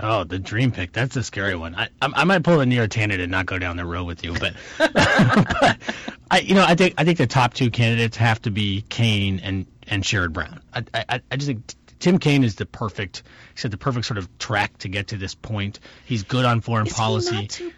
Oh, the dream pick. That's a scary one. I I, I might pull a Neera Tanden and not go down the road with you, but, but I you know I think I think the top two candidates have to be Kaine and and Sherrod Brown. I I, I just think Tim Kaine is the perfect he said the perfect sort of track to get to this point. He's good on foreign Is policy. he not too boring though?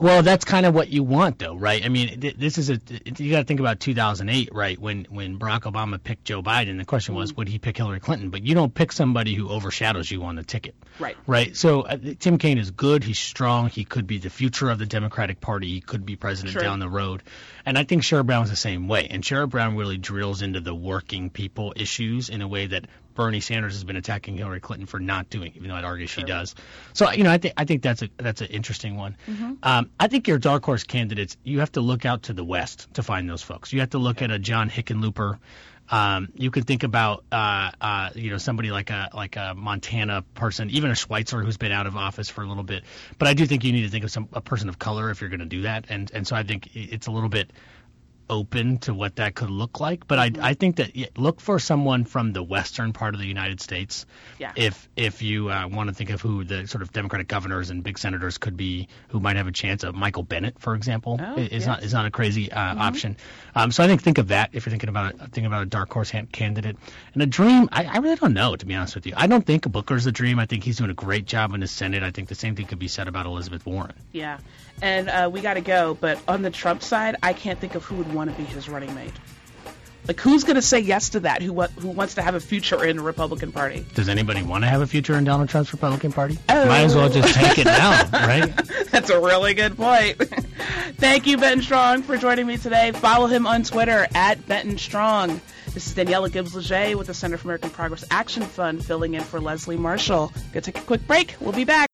Well, that's kind of what you want, though, right? I mean, th- this is a you got to think about 2008, right? When when Barack Obama picked Joe Biden, the question was, would he pick Hillary Clinton? But you don't pick somebody who overshadows you on the ticket, Right. Right. So uh, Tim Kaine is good. He's strong. He could be the future of the Democratic Party. He could be president Sure. down the road. And I think Sherrod Brown's the same way. And Sherrod Brown really drills into the working people issues in a way that Bernie Sanders has been attacking Hillary Clinton for not doing, even though I'd argue she does. So you know, I think I think that's a that's an interesting one. Um, I think your dark horse candidates, you have to look out to the west to find those folks. You have to look at a John Hickenlooper. Um, you could think about uh, uh, you know somebody like a like a Montana person, even a Schweitzer who's been out of office for a little bit. But I do think you need to think of some a person of color if you're going to do that, and and so I think it's a little bit open to what that could look like. But I I think that yeah, look for someone from the western part of the United States. Yeah. If if you uh, want to think of who the sort of Democratic governors and big senators could be, who might have a chance of Michael Bennet, for example, Oh, is yes. not is not a crazy uh, option. Um, so I think think of that if you're thinking about a, thinking about a dark horse candidate. And a dream, I, I really don't know to be honest with you. I don't think Booker's a dream. I think he's doing a great job in the Senate. I think the same thing could be said about Elizabeth Warren. Yeah. And uh, we got to go, but on the Trump side, I can't think of who would want to be his running mate. Like, who's going to say yes to that? Who who wants to have a future in the Republican Party? Does anybody want to have a future in Donald Trump's Republican Party? Oh. Might as well just take it now, right? That's a really good point. Thank you, Benton Strong, for joining me today. Follow him on Twitter at Benton Strong. This is Daniella Gibbs Léger with the Center for American Progress Action Fund filling in for Leslie Marshall. Gonna take a quick break. We'll be back.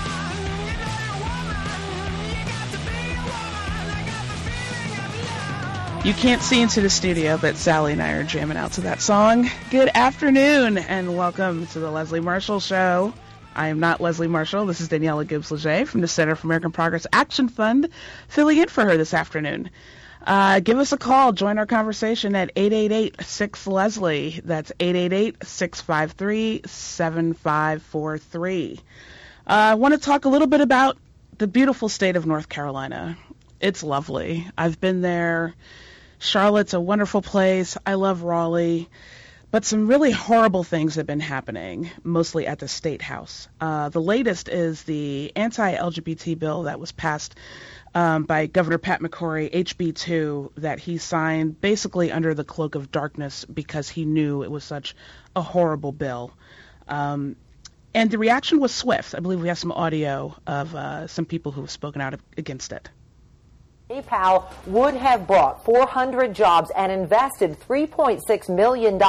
You can't see into the studio, but Sally and I are jamming out to that song. Good afternoon, and welcome to the Leslie Marshall Show. I am not Leslie Marshall. This is Daniella Gibbs Léger from the Center for American Progress Action Fund, filling in for her this afternoon. Uh, give us a call. Join our conversation at 888-6-LESLIE. That's 888-653-7543. Uh, I want to talk a little bit about the beautiful state of North Carolina. It's lovely. I've been there. Charlotte's a wonderful place. I love Raleigh. But some really horrible things have been happening, mostly at the State House. Uh, the latest is the anti LGBT bill that was passed um, by Governor Pat McCrory, HB2, that he signed basically under the cloak of darkness because he knew it was such a horrible bill. Um, and the reaction was swift. I believe we have some audio of uh, some people who have spoken out against it. PayPal would have brought 400 jobs and invested $3.6 million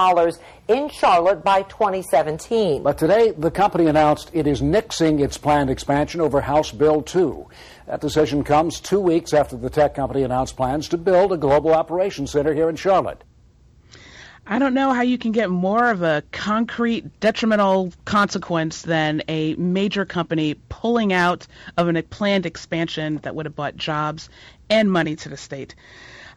in Charlotte by 2017. But today, the company announced it is nixing its planned expansion over House Bill 2. That decision comes two weeks after the tech company announced plans to build a global operations center here in Charlotte. I don't know how you can get more of a concrete detrimental consequence than a major company pulling out of a planned expansion that would have brought jobs and money to the state.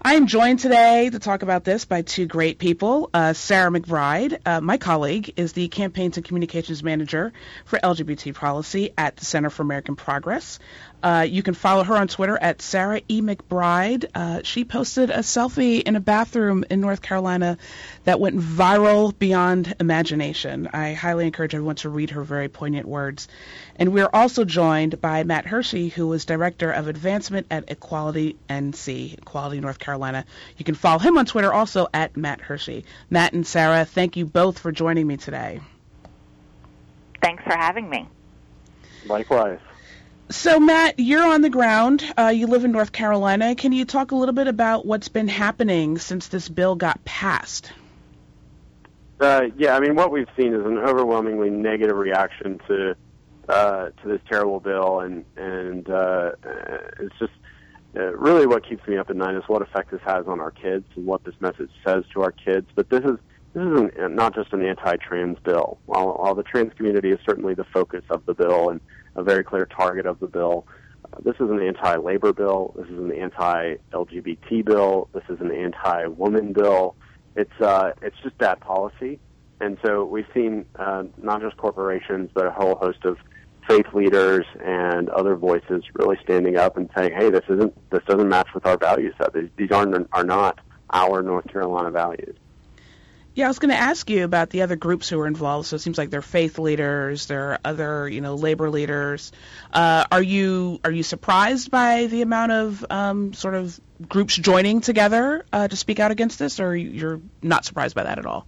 I am joined today to talk about this by two great people. Uh, Sarah McBride, uh, my colleague, is the Campaigns and Communications Manager for LGBT Policy at the Center for American Progress. Uh, you can follow her on Twitter at Sarah E. McBride. Uh, she posted a selfie in a bathroom in North Carolina that went viral beyond imagination. I highly encourage everyone to read her very poignant words. And we're also joined by Matt Hirschy, who is Director of Advancement at Equality NC, Equality North Carolina. You can follow him on Twitter also at Matt Hirschy. Matt and Sarah, thank you both for joining me today. Thanks for having me. Likewise. So, Matt, you're on the ground. Uh, you live in North Carolina. Can you talk a little bit about what's been happening since this bill got passed? Uh, yeah, I mean, what we've seen is an overwhelmingly negative reaction to uh, to this terrible bill, and and uh, it's just uh, really what keeps me up at night is what effect this has on our kids and what this message says to our kids. But this is this is an, not just an anti-trans bill. While, while the trans community is certainly the focus of the bill and a very clear target of the bill, uh, this is an anti-labor bill. This is an anti-LGBT bill. This is an anti-woman bill. It's uh, it's just bad policy, and so we've seen uh, not just corporations, but a whole host of faith leaders and other voices really standing up and saying, "Hey, this isn't this doesn't match with our value set. These, these aren't are not our North Carolina values." Yeah, I was going to ask you about the other groups who are involved. So it seems like they're faith leaders, there are other, you know, labor leaders. Uh, are you are you surprised by the amount of um, sort of groups joining together uh, to speak out against this, or you're not surprised by that at all?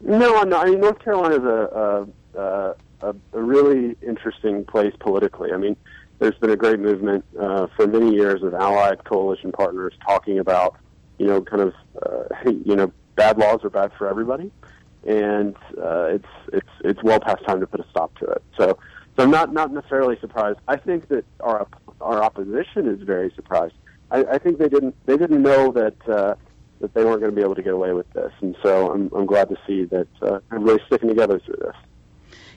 No, I'm not. I mean, North Carolina is a, a, a, a really interesting place politically. I mean, there's been a great movement uh, for many years of allied coalition partners talking about, you know, kind of, uh, you know, bad laws are bad for everybody, and uh, it's it's it's well past time to put a stop to it. So, so I'm not not necessarily surprised. I think that our our opposition is very surprised. I, I think they didn't they didn't know that. Uh, that they weren't going to be able to get away with this, and so I'm, I'm glad to see that uh, everybody's sticking together through this.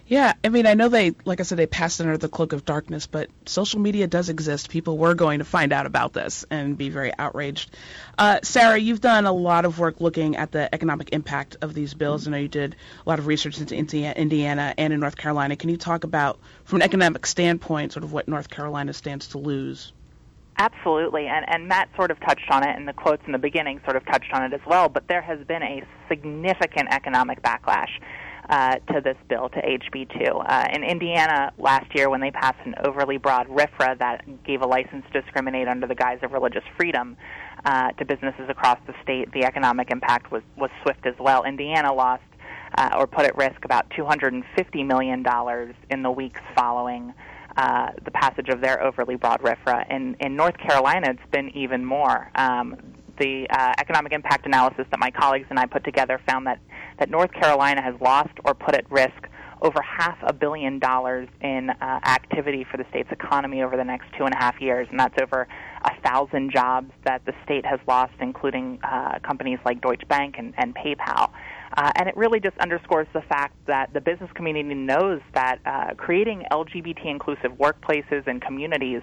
Yeah, I mean, I know they, like I said, they passed under the cloak of darkness, but social media does exist. People were going to find out about this and be very outraged. Uh, Sarah, you've done a lot of work looking at the economic impact of these bills. I know you did a lot of research into Indiana and in North Carolina. Can you talk about, from an economic standpoint, sort of what North Carolina stands to lose? Absolutely, and and Matt sort of touched on it, and the quotes in the beginning sort of touched on it as well. But there has been a significant economic backlash uh, to this bill, to HB2. Uh, in Indiana last year, when they passed an overly broad RFRA that gave a license to discriminate under the guise of religious freedom uh, to businesses across the state, the economic impact was was swift as well. Indiana lost uh, or put at risk about 250 million dollars in the weeks following uh, the passage of their overly broad RFRA. In, in North Carolina, it's been even more. Um, the uh, economic impact analysis that my colleagues and I put together found that, that North Carolina has lost or put at risk over half a billion dollars in uh, activity for the state's economy over the next two and a half years, and that's over a thousand jobs that the state has lost, including uh, companies like Deutsche Bank and, and PayPal. Uh, and it really just underscores the fact that the business community knows that uh, creating LGBT inclusive workplaces and communities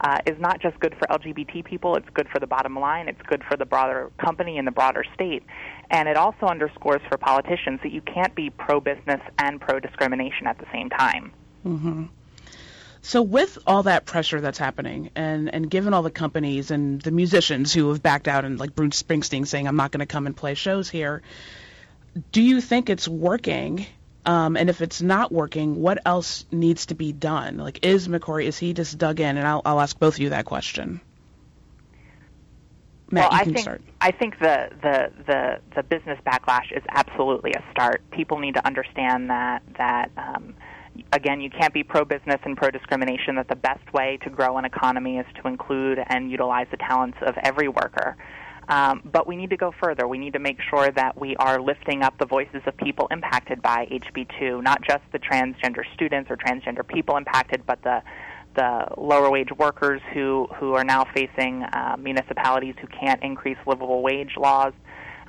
uh, is not just good for LGBT people, it's good for the bottom line, it's good for the broader company and the broader state. And it also underscores for politicians that you can't be pro business and pro discrimination at the same time. Mm-hmm. So with all that pressure that's happening, and and given all the companies and the musicians who have backed out, and like Bruce Springsteen saying, "I'm not going to come and play shows here," do you think it's working? Um, and if it's not working, what else needs to be done? Like, is McCrory is he just dug in? And I'll, I'll ask both of you that question. Matt, well, I think start. I think the, the the the business backlash is absolutely a start. People need to understand that that um, again, you can't be pro business and pro discrimination. That the best way to grow an economy is to include and utilize the talents of every worker. Um, but we need to go further. We need to make sure that we are lifting up the voices of people impacted by HB2, not just the transgender students or transgender people impacted, but the the lower wage workers who who are now facing uh, municipalities who can't increase livable wage laws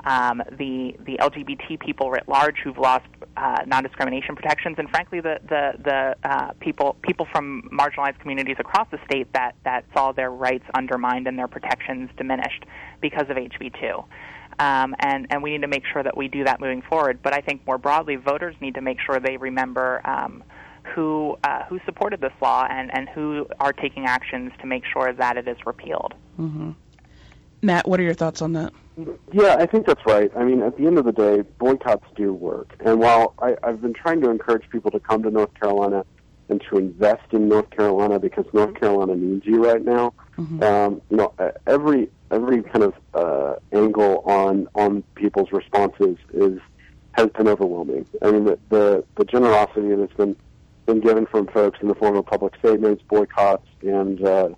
um, the the LGBT people writ large who've lost uh, non-discrimination protections, and frankly, the the the uh, people people from marginalized communities across the state that that saw their rights undermined and their protections diminished because of HB2. Um, and and we need to make sure that we do that moving forward. But I think more broadly, voters need to make sure they remember. Um, who uh, who supported this law and, and who are taking actions to make sure that it is repealed. Mm-hmm. Matt, what are your thoughts on that? Yeah, I think that's right. I mean, at the end of the day, boycotts do work. And while I, I've been trying to encourage people to come to North Carolina and to invest in North Carolina because North Carolina needs you right now, mm-hmm. um, you know, every every kind of uh, angle on on people's responses is has been overwhelming. I mean, the the, the generosity that's been been given from folks in the form of public statements, boycotts, and uh,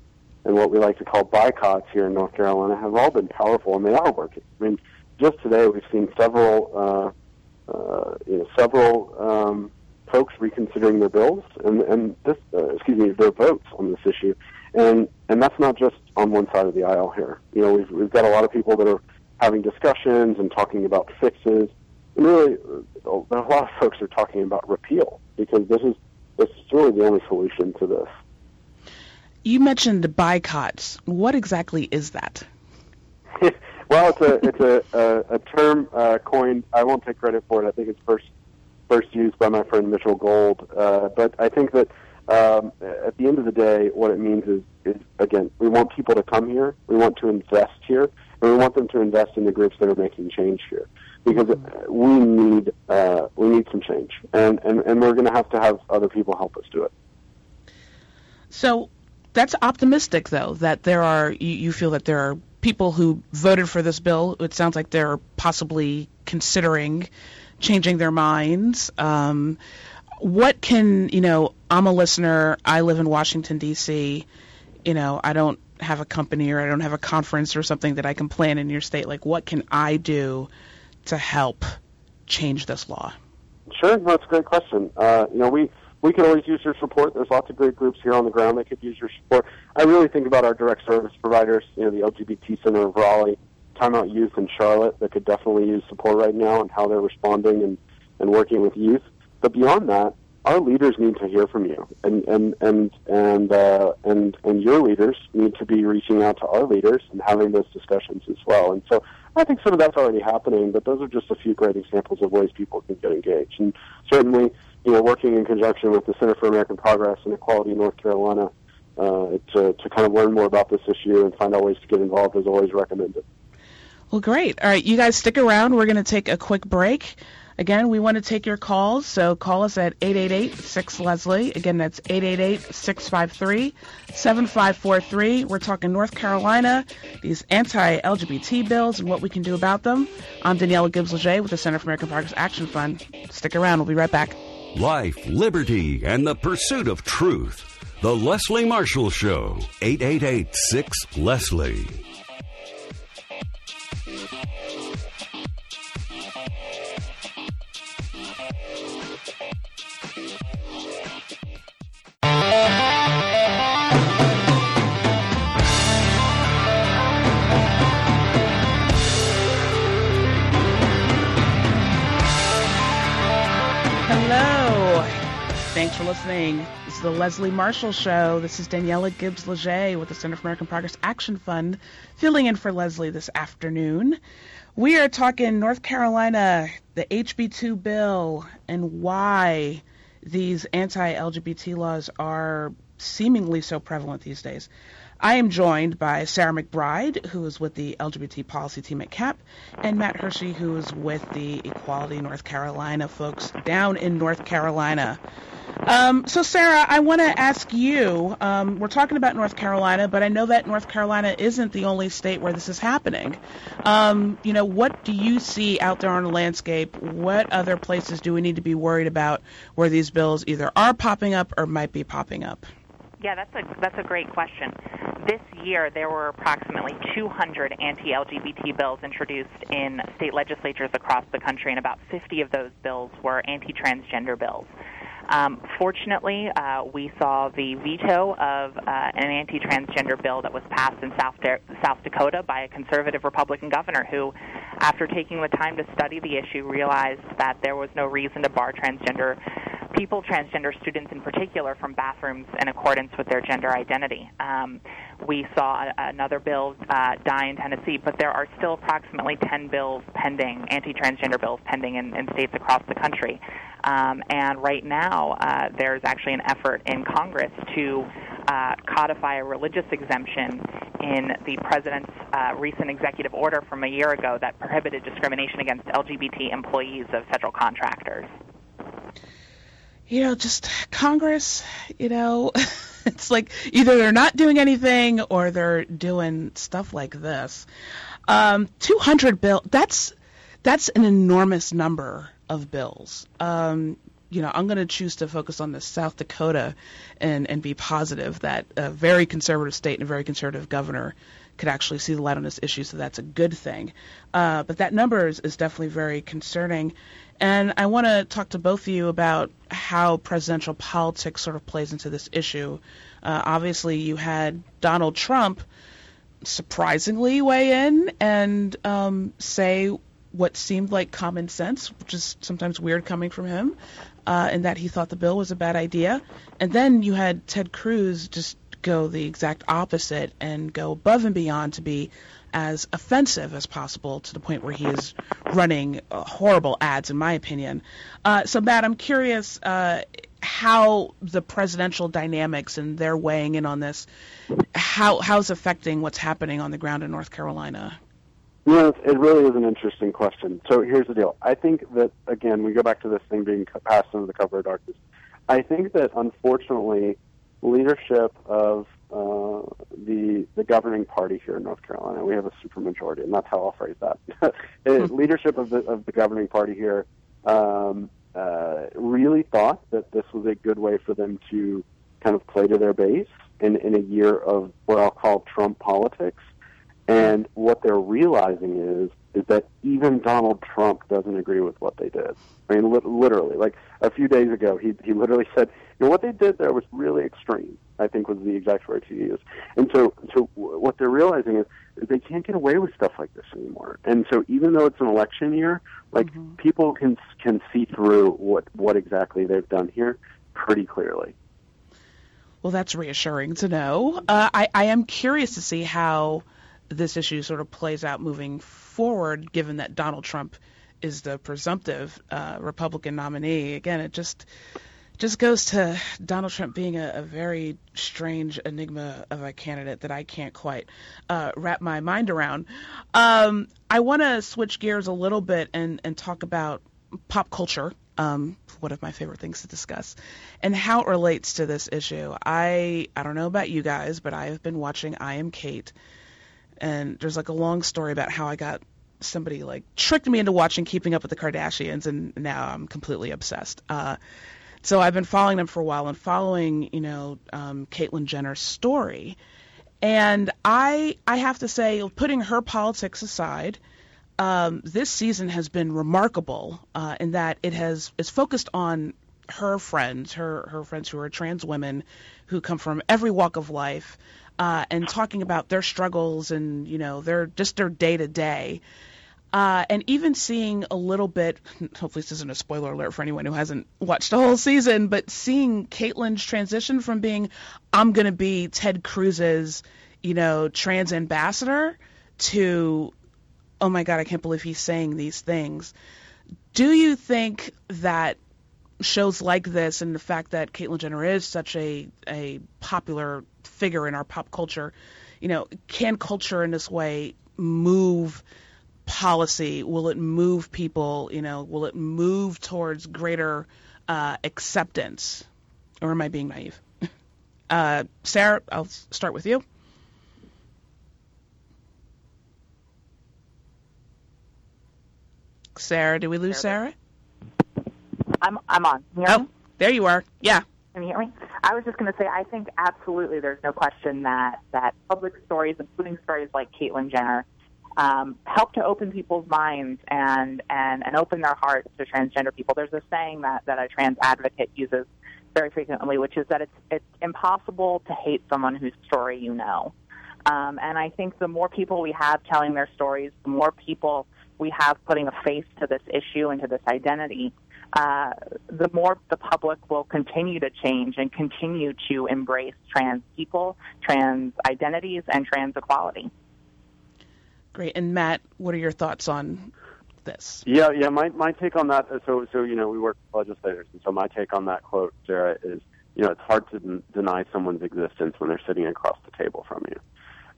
and what we like to call buycotts here in North Carolina have all been powerful and they are working. I mean, just today we've seen several, uh, uh, you know, several um, folks reconsidering their bills and and this uh, excuse me their votes on this issue, and and that's not just on one side of the aisle here. You know, we've we've got a lot of people that are having discussions and talking about fixes. And really, uh, a lot of folks are talking about repeal because this is this is really the only solution to this. You mentioned buycotts. What exactly is that? well, it's a it's a a, a term uh, coined. I won't take credit for it. I think it's first first used by my friend Mitchell Gold. Uh, but I think that um, at the end of the day, what it means is, is again, we want people to come here. We want to invest here, and we want them to invest in the groups that are making change here, because we need uh, we need some change, and and, and we're going to have to have other people help us do it. So that's optimistic, though, that there are you, you feel that there are people who voted for this bill. It sounds like they're possibly considering changing their minds. Um, what can you know? I'm a listener. I live in Washington D.C. You know, I don't have a company or I don't have a conference or something that I can plan in your state. Like, what can I do to help change this law? Sure, no, that's a great question. Uh, you know, we we could always use your support. There's lots of great groups here on the ground that could use your support. I really think about our direct service providers, you know, the LGBT Center of Raleigh, Time Out Youth in Charlotte that could definitely use support right now and how they're responding and, and working with youth. But beyond that, our leaders need to hear from you, and and and and uh, and and your leaders need to be reaching out to our leaders and having those discussions as well. And so I think some of that's already happening, but those are just a few great examples of ways people can get engaged. And certainly, you know, working in conjunction with the Center for American Progress and Equality in North Carolina uh, to to kind of learn more about this issue and find out ways to get involved is always recommended. Well, great. All right, you guys stick around. We're going to take a quick break. Again, we want to take your calls, so call us at 888-6-LESLIE. Again, that's 888-653-7543. We're talking North Carolina, these anti-LGBT bills and what we can do about them. I'm Daniella Gibbs-Léger with the Center for American Progress Action Fund. Stick around. We'll be right back. Life, liberty, and the pursuit of truth. The Leslie Marshall Show. 888-6-LESLIE. Hello. Thanks for listening. This is the Leslie Marshall Show. This is Daniella Gibbs Léger with the Center for American Progress Action Fund, filling in for Leslie this afternoon. We are talking North Carolina, the HB2 bill, and why these anti LGBT laws are seemingly so prevalent these days. I am joined by Sarah McBride, who is with the LGBT policy team at CAP, and Matt Hirschy, who is with the Equality North Carolina folks down in North Carolina. Um, so, Sarah, I want to ask you. Um, we're talking about North Carolina, but I know that North Carolina isn't the only state where this is happening. Um, you know, what do you see out there on the landscape? What other places do we need to be worried about where these bills either are popping up or might be popping up? Yeah, that's a that's a great question. This year, there were approximately 200 anti-LGBT bills introduced in state legislatures across the country, and about 50 of those bills were anti-transgender bills. Um, fortunately, uh, we saw the veto of uh, an anti-transgender bill that was passed in South, da- South Dakota by a conservative Republican governor who, after taking the time to study the issue, realized that there was no reason to bar transgender people, transgender students in particular, from bathrooms in accordance with their gender identity. Um, we saw another bill uh, die in Tennessee, but there are still approximately 10 bills pending, anti-transgender bills pending in, in states across the country. Um, and right now, uh, there's actually an effort in Congress to uh, codify a religious exemption in the president's uh, recent executive order from a year ago that prohibited discrimination against LGBT employees of federal contractors you know, just Congress, you know, it's like either they're not doing anything or they're doing stuff like this. Um, 200 bill, that's that's an enormous number of bills. Um, you know, I'm going to choose to focus on the South Dakota and and be positive that a very conservative state and a very conservative governor could actually see the light on this issue, so that's a good thing. Uh, but that number is, is definitely very concerning. And I want to talk to both of you about how presidential politics sort of plays into this issue. Uh, obviously, you had Donald Trump surprisingly weigh in and um, say what seemed like common sense, which is sometimes weird coming from him, uh, in that he thought the bill was a bad idea. And then you had Ted Cruz just go the exact opposite and go above and beyond to be as offensive as possible to the point where he is running uh, horrible ads, in my opinion. Uh, so, Matt, I'm curious uh, how the presidential dynamics and their weighing in on this, how how's affecting what's happening on the ground in North Carolina. You know, it really is an interesting question. So here's the deal. I think that again, we go back to this thing being passed under the cover of darkness. I think that unfortunately, leadership of the the governing party here in North Carolina, we have a supermajority, and that's how I'll phrase that. leadership of the of the governing party here um, uh, really thought that this was a good way for them to kind of play to their base in in a year of what I'll call Trump politics. And what they're realizing is is that even Donald Trump doesn't agree with what they did. I mean, li- literally, like a few days ago, he he literally said, "You know what they did there was really extreme." I think was the exact word he used. And so, so what they're realizing is they can't get away with stuff like this anymore. And so, even though it's an election year, like mm-hmm. people can can see through what what exactly they've done here pretty clearly. Well, that's reassuring to know. Uh, I I am curious to see how this issue sort of plays out moving forward, given that Donald Trump is the presumptive uh, Republican nominee. Again, it just just goes to Donald Trump being a, a, very strange enigma of a candidate that I can't quite uh, wrap my mind around. Um, I want to switch gears a little bit and, and talk about pop culture. Um, one of my favorite things to discuss, and how it relates to this issue. I I don't know about you guys, but I have been watching I Am Cait, and there's like a long story about how I got somebody like tricked me into watching Keeping Up with the Kardashians, and now I'm completely obsessed. Uh, so I've been following them for a while and following, you know, um, Caitlyn Jenner's story, and I I have to say, putting her politics aside. Um, this season has been remarkable uh, in that it has is focused on her friends, her her friends who are trans women, who come from every walk of life, uh, and talking about their struggles and you know their just their day to day. Uh, and even seeing a little bit, hopefully this isn't a spoiler alert for anyone who hasn't watched the whole season, but seeing Caitlyn's transition from being, I'm going to be Ted Cruz's, you know, trans ambassador to, oh my God, I can't believe he's saying these things. Do you think that shows like this and the fact that Caitlyn Jenner is such a, a popular figure in our pop culture. You know, can culture in this way move policy? Will it move people? You know, will it move towards greater uh, acceptance? Or am I being naive? Uh, Sarah, I'll start with you. Sarah, did we lose Sarah? I'm I'm on. oh, there you are. Yeah. Can you hear me? I was just going to say, I think absolutely there's no question that, that public stories, including stories like Caitlyn Jenner, um, help to open people's minds and, and, and open their hearts to transgender people. There's a saying that, that a trans advocate uses very frequently, which is that it's, it's impossible to hate someone whose story you know. Um, and I think the more people we have telling their stories, the more people we have putting a face to this issue and to this identity, uh, the more the public will continue to change and continue to embrace trans people, trans identities, and trans equality. Great. And Matt, what are your thoughts on this? Yeah, yeah. My my take on that. So so you know we work with legislators, and so my take on that quote, Sarah, is you know it's hard to deny someone's existence when they're sitting across the table from you.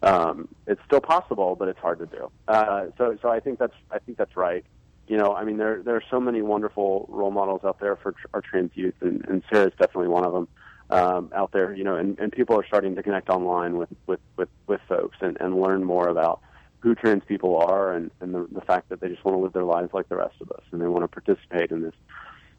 Um, it's still possible, but it's hard to do. Uh, so so I think that's I think that's right you know, I mean, there there are so many wonderful role models out there for tr- our trans youth, and, and Sarah is definitely one of them um, out there. You know, and, and people are starting to connect online with with with, with folks and, and learn more about who trans people are and, and the, the fact that they just want to live their lives like the rest of us, and they want to participate in this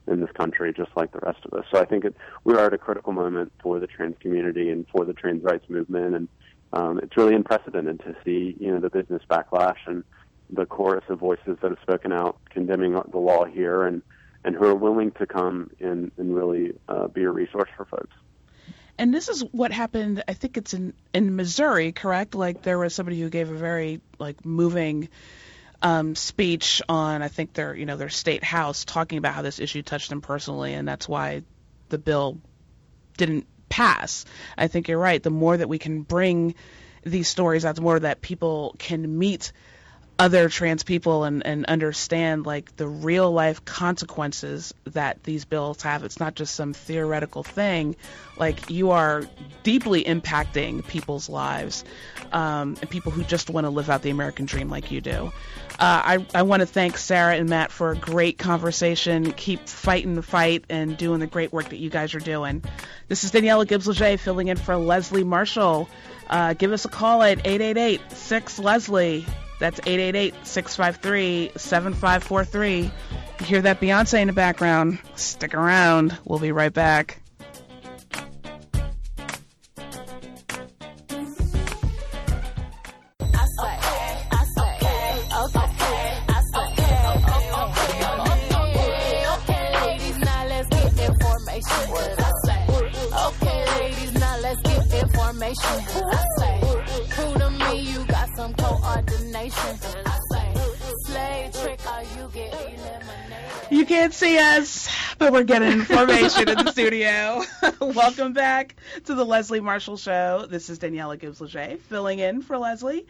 in this country just like the rest of us. So I think it, we are at a critical moment for the trans community and for the trans rights movement, and um, it's really unprecedented to see you know the business backlash and the chorus of voices that have spoken out condemning the law here and and who are willing to come and, and really uh, be a resource for folks. And this is what happened. I think it's in in Missouri, correct? Like there was somebody who gave a very like moving um, speech on I think their you know their state house talking about how this issue touched them personally, and that's why the bill didn't pass. I think you're right. The more that we can bring these stories out, the more that people can meet other trans people and, and understand like the real life consequences that these bills have. It's not just some theoretical thing. Like you are deeply impacting people's lives um, and people who just want to live out the American dream like you do. Uh, I, I want to thank Sarah and Matt for a great conversation. Keep fighting the fight and doing the great work that you guys are doing. This is Daniella Gibbs Léger filling in for Leslie Marshall. Uh, give us a call at 888 6 Leslie. That's 888-653-7543. You hear that Beyonce in the background? Stick around. We'll be right back. Can't see us, but we're getting information in the studio. Welcome back to the Leslie Marshall Show. This is Daniella Gibbs Léger filling in for Leslie.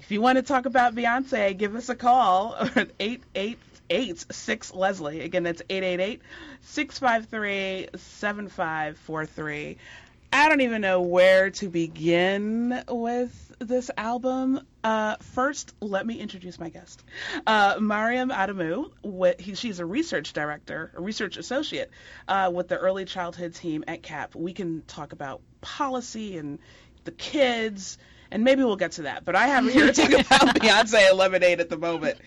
If you want to talk about Beyonce, give us a call at 888 6 Leslie. Again, that's 888 653 7543. I don't even know where to begin with this album. Uh, first, let me introduce my guest. Uh, Maryam Adamu, he, she's a research director, a research associate uh, with the early childhood team at CAP. We can talk about policy and the kids, and maybe we'll get to that. But I have here to talk about Beyonce and Lemonade at the moment.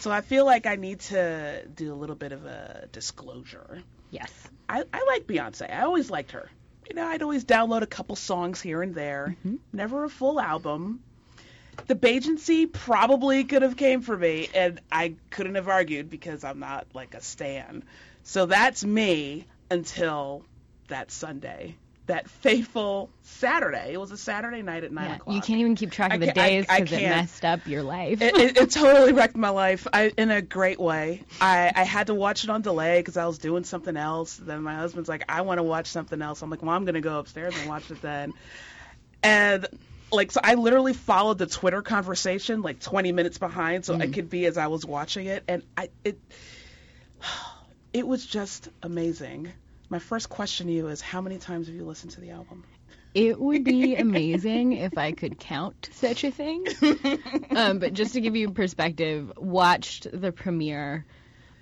So I feel like I need to do a little bit of a disclosure. Yes. I, I like Beyonce. I always liked her you know, I'd always download a couple songs here and there. Mm-hmm. Never a full album. The Beygency probably could have came for me, and I couldn't have argued because I'm not like a stan. So that's me until that Sunday that fateful Saturday. It was a Saturday night at nine yeah, o'clock. You can't even keep track of the days because it messed up your life. it, it, it, totally wrecked my life I, in a great way. I, I had to watch it on delay because I was doing something else. Then my husband's like, I want to watch something else. I'm like, well, I'm going to go upstairs and watch it then. And like so I literally followed the Twitter conversation like 20 minutes behind so mm-hmm. I could be as I was watching it and I it it was just amazing my first question to you is how many times have you listened to the album? It would be amazing if I could count such a thing. Um, but just to give you perspective, watched the premiere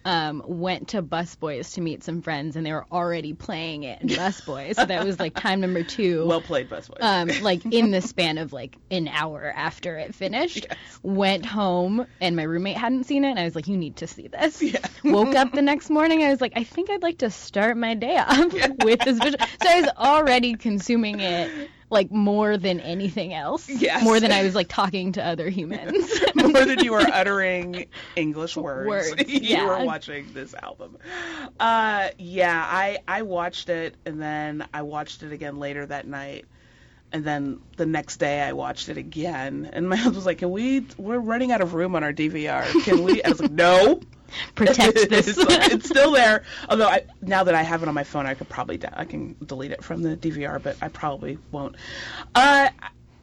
um, went to Busboys to meet some friends, and they were already playing it in Busboys. so that was like time number two. Well played, Busboys. Um, like in the span of like an hour after it finished. Yes. Went home, and my roommate hadn't seen it, and I was like, "You need to see this." Yeah. Woke up the next morning, I was like, "I think I'd like to start my day off yeah. with this visual." So I was already consuming it like more than anything else. Yes. More than I was like talking to other humans. more than you were uttering English words. Words. you yeah. were watching this album. Uh, yeah, I I watched it and then I watched it again later that night. And then the next day I watched it again, and my husband was like, "Can we? We're running out of room on our DVR. Can we?" I was like, "No, protect this. it's, it's, still there. Although I, now that I have it on my phone, I could probably de- I can delete it from the DVR, but I probably won't. Uh,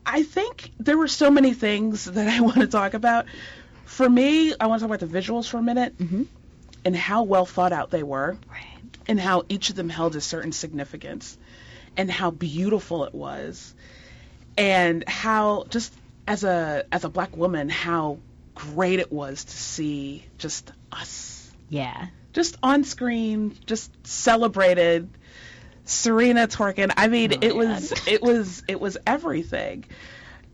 I think there were so many things that I want to talk about. For me, I want to talk about the visuals for a minute mm-hmm. and how well thought out they were, right. and how each of them held a certain significance, and how beautiful it was, and how just as a as a black woman how great it was to see just us. Yeah. Just on screen, just celebrated. Serena twerking. I mean, oh it was it was it was everything.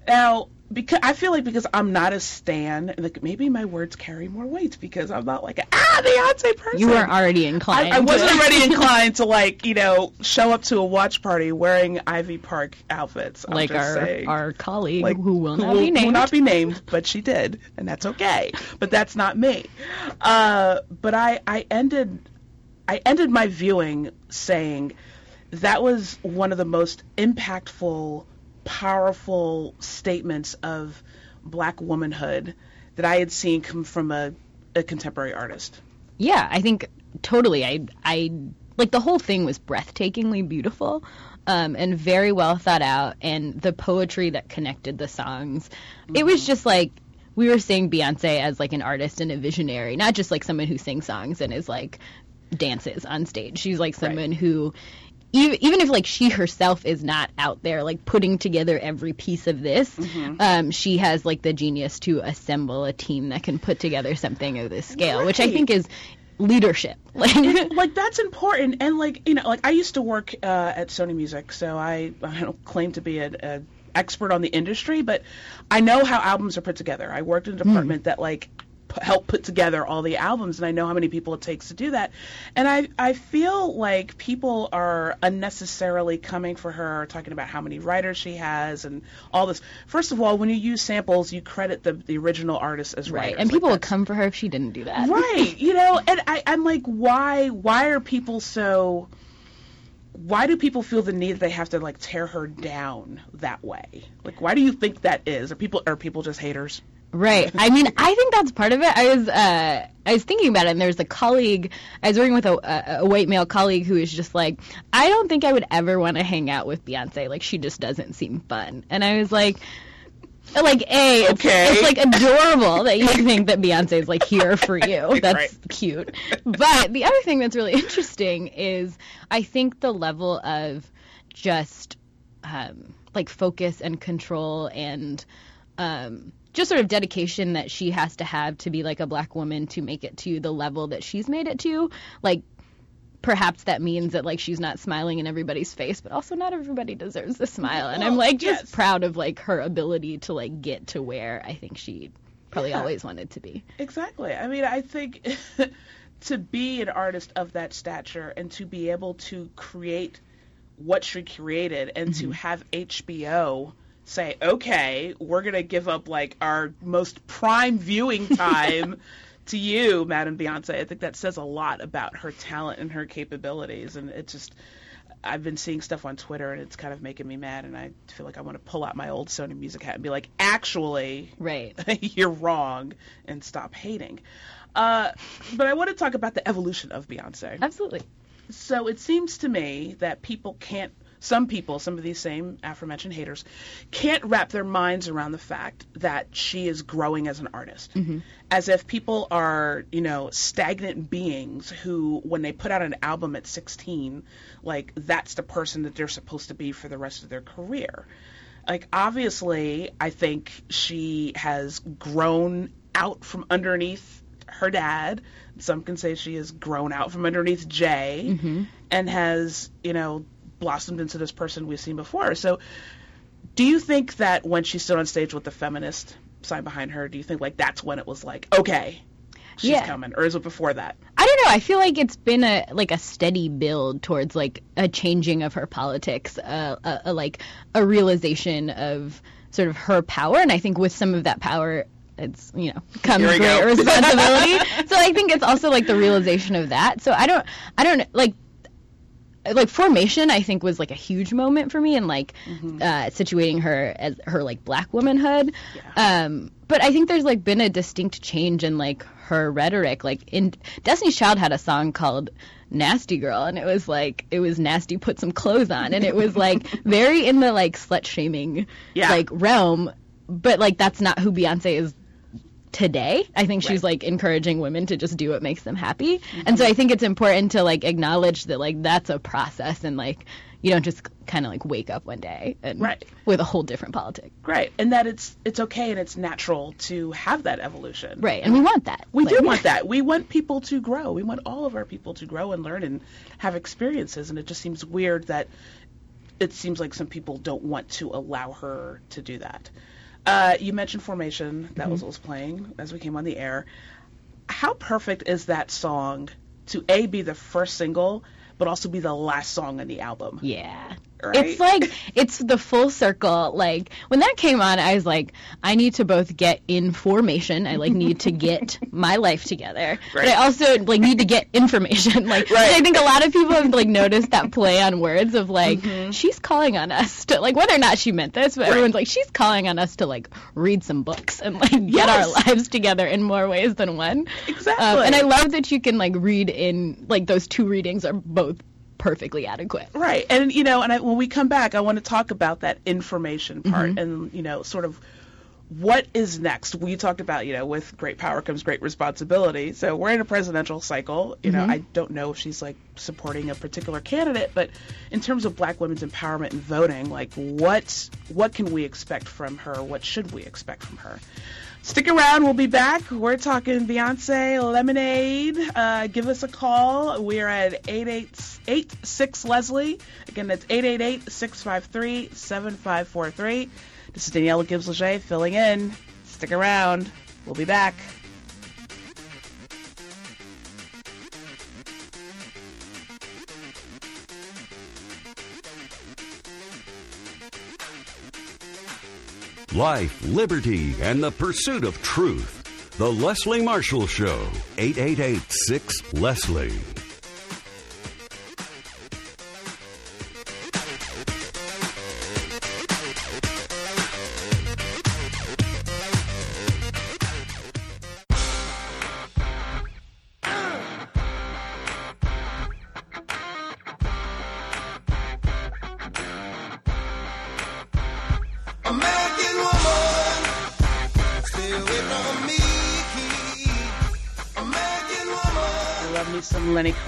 Now, because I feel like because I'm not a stan, like maybe my words carry more weight because I'm not like a, ah Beyonce person. You weren't already inclined. I, I wasn't already inclined to like you know show up to a watch party wearing Ivy Park outfits. I'm like just our saying. our colleague like who will not will, be named. will not be named, but she did, and that's okay. But that's not me. Uh, but I I ended I ended my viewing saying that was one of the most impactful, powerful statements of black womanhood that I had seen come from a, a contemporary artist. Yeah, I think totally. I I like the whole thing was breathtakingly beautiful. Um, and very well thought out, and the poetry that connected the songs. It was just like we were seeing Beyonce as like an artist and a visionary, not just like someone who sings songs and is like dances on stage. She's like someone who even, even if like she herself is not out there like putting together every piece of this um, she has like the genius to assemble a team that can put together something of this scale which i think is leadership. Like like that's important. And like you know like i used to work uh, at sony music so i i don't claim to be a, a expert on the industry but i know how albums are put together. I worked in a department that like p- help put together all the albums and i know how many people it takes to do that. And i i feel like people are unnecessarily coming for her talking about how many writers she has and all this. First of all when you use samples you credit the the original artist as right writers. and Like, people would come for her if she didn't do that. Right you know and I, i'm like why why are people so why do people feel the need that they have to like tear her down that way? Like why do you think that is? Are people are people just haters Right. I mean, I think that's part of it. I was uh, I was thinking about it, and there was a colleague. I was working with a, a, a white male colleague who was just like, I don't think I would ever want to hang out with Beyonce. Like, she just doesn't seem fun. And I was like. Like a, it's, Okay. it's like adorable that you think that Beyonce is like here for you. That's Right. cute. But the other thing that's really interesting is I think the level of just um, like focus and control and um, just sort of dedication that she has to have to be like a black woman to make it to the level that she's made it to. Like perhaps that means that like she's not smiling in everybody's face, but also not everybody deserves a smile. And I'm like just yes. proud of like her ability to like get to where I think she probably Yeah. always wanted to be. Exactly. I mean, I think to be an artist of that stature and to be able to create what she created and to mm-hmm. have HBO say, okay, we're going to give up like our most prime viewing time to you, Madam Beyonce. I think that says a lot about her talent and her capabilities. And it just, I've been seeing stuff on Twitter and it's kind of making me mad. And I feel like I want to pull out my old Sony Music hat and be like, actually, Right. you're wrong and stop hating. Uh, but I want to talk about the evolution of Beyonce. Absolutely. So it seems to me that people can't, some people, some of these same aforementioned haters, can't wrap their minds around the fact that she is growing as an artist. Mm-hmm. As if people are, you know, stagnant beings who, when they put out an album at 16, like that's the person that they're supposed to be for the rest of their career. Like, obviously, I think she has grown out from underneath her dad. Some can say she has grown out from underneath Jay mm-hmm. and has, you know, blossomed into this person we've seen before. So, do you think that when she stood on stage with the feminist sign behind her, do you think like that's when it was like, okay, she's Yeah. coming, or is it before that? I don't know. I feel like it's been a like a steady build towards like a changing of her politics, uh, a, a like a realization of sort of her power, and I think with some of that power, it's you know comes Here great go. responsibility. so I think it's also like the realization of that. So I don't, I don't like. Like formation, I think was like a huge moment for me, and like uh, situating her as her like black womanhood. Um, but I think there's like been a distinct change in like her rhetoric. Like in Destiny's Child had a song called Nasty Girl and it was like it was nasty put some clothes on and it was like very in the like slut shaming Yeah. like realm. But like that's not who Beyonce is today. I think she's like encouraging women to just do what makes them happy. Mm-hmm. And so I think it's important to like acknowledge that like that's a process and like you don't just kind of like wake up one day and Right. with a whole different politic. Right. and that it's it's okay and it's natural to have that evolution. Right. And we want that. We Like- do want that. We want people to grow. We want all of our people to grow and learn and have experiences. And it just seems weird that it seems like some people don't want to allow her to do that. Uh, you mentioned Formation. That was Mhm. what was playing as we came on the air. How perfect is that song to A, be the first single, but also be the last song on the album? Yeah. Right? It's like it's the full circle. Like when that came on, I was like, I need to both get information. I like need to get my life together, but I also like need to get information. Like Right. I think a lot of people have like noticed that play on words of like Mm-hmm. she's calling on us to like whether or not she meant this, but everyone's like she's calling on us to like read some books and like get our lives together in more ways than one. Exactly. Um, and I love that you can like read in like those two readings are both perfectly adequate. Right. And, you know, and I, when we come back, I want to talk about that information part Mhm. and, you know, sort of what is next. We talked about, you know, with great power comes great responsibility. So we're in a presidential cycle. You know, Mhm. I don't know if she's like supporting a particular candidate, but in terms of black women's empowerment and voting, like what what can we expect from her? What should we expect from her? Stick around. We'll be back. We're talking Beyonce, Lemonade. Uh, give us a call. We're at 886 Leslie. Again, that's 888 653 7543. This is Daniella Gibbs Léger filling in. Stick around. We'll be back. Life, liberty, and the pursuit of truth. The Leslie Marshall Show. 888 6 Leslie.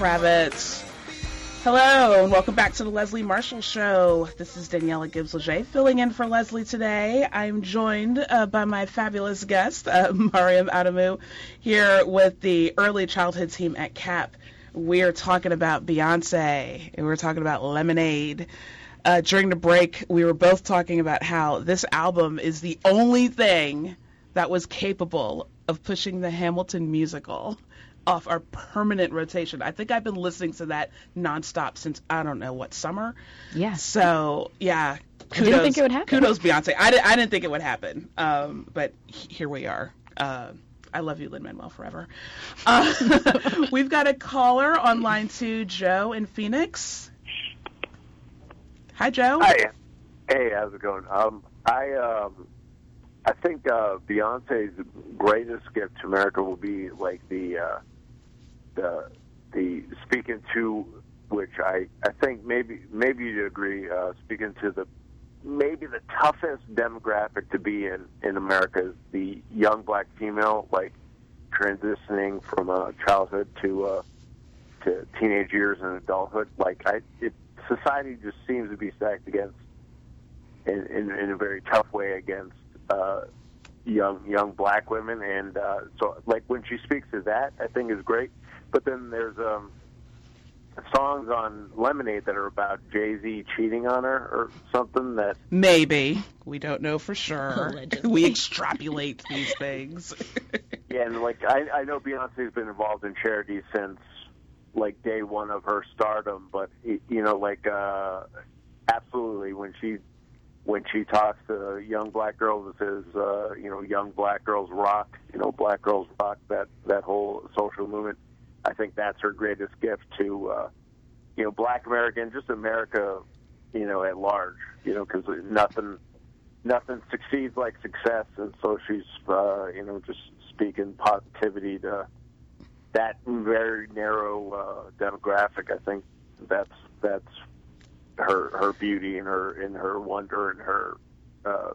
Kravitz. Hello, and welcome back to the Leslie Marshall Show. This is Daniella Gibbs Léger filling in for Leslie today. I'm joined uh, by my fabulous guest, uh, Maryam Adamu, here with the early childhood team at CAP. We're talking about Beyonce, and we're talking about Lemonade. Uh, during the break, we were both talking about how this album is the only thing that was capable of pushing the Hamilton musical off our permanent rotation. I think I've been listening to that nonstop since I don't know what summer. Yeah. So yeah, I didn't think it would happen. Kudos Beyonce. I, di- I didn't think it would happen, um, but he- here we are. Uh, I love you, Lin Manuel, forever. Uh, we've got a caller on line two, Joe in Phoenix. Hi, Joe. Hi. Hey, how's it going? Um, I um, I think uh, Beyonce's greatest gift to America will be like the uh, the the speaking to which I I think maybe maybe you'd agree uh, speaking to the maybe the toughest demographic to be in in America is the young black female like transitioning from uh, childhood to uh, to teenage years and adulthood. Like I, it, society just seems to be stacked against in, in, in a very tough way against uh, young young black women, and uh, so like when she speaks to that, I think is great. But then there's um, songs on Lemonade that are about Jay Z cheating on her or something that Maybe we don't know for sure. Allegedly. we extrapolate these things. Yeah, and like I, I know Beyonce's been involved in charity since like day one of her stardom, but y- you know, like uh, absolutely when she when she talks to young black girls, it says uh, you know, young black girls rock, you know, black girls rock that that whole social movement. I think that's her greatest gift to uh, you know, black America and just America, you know, at large, you know, because nothing nothing succeeds like success, and so she's uh, you know just speaking positivity to that very narrow uh, demographic. I think that's that's her her beauty and her and her wonder and her uh,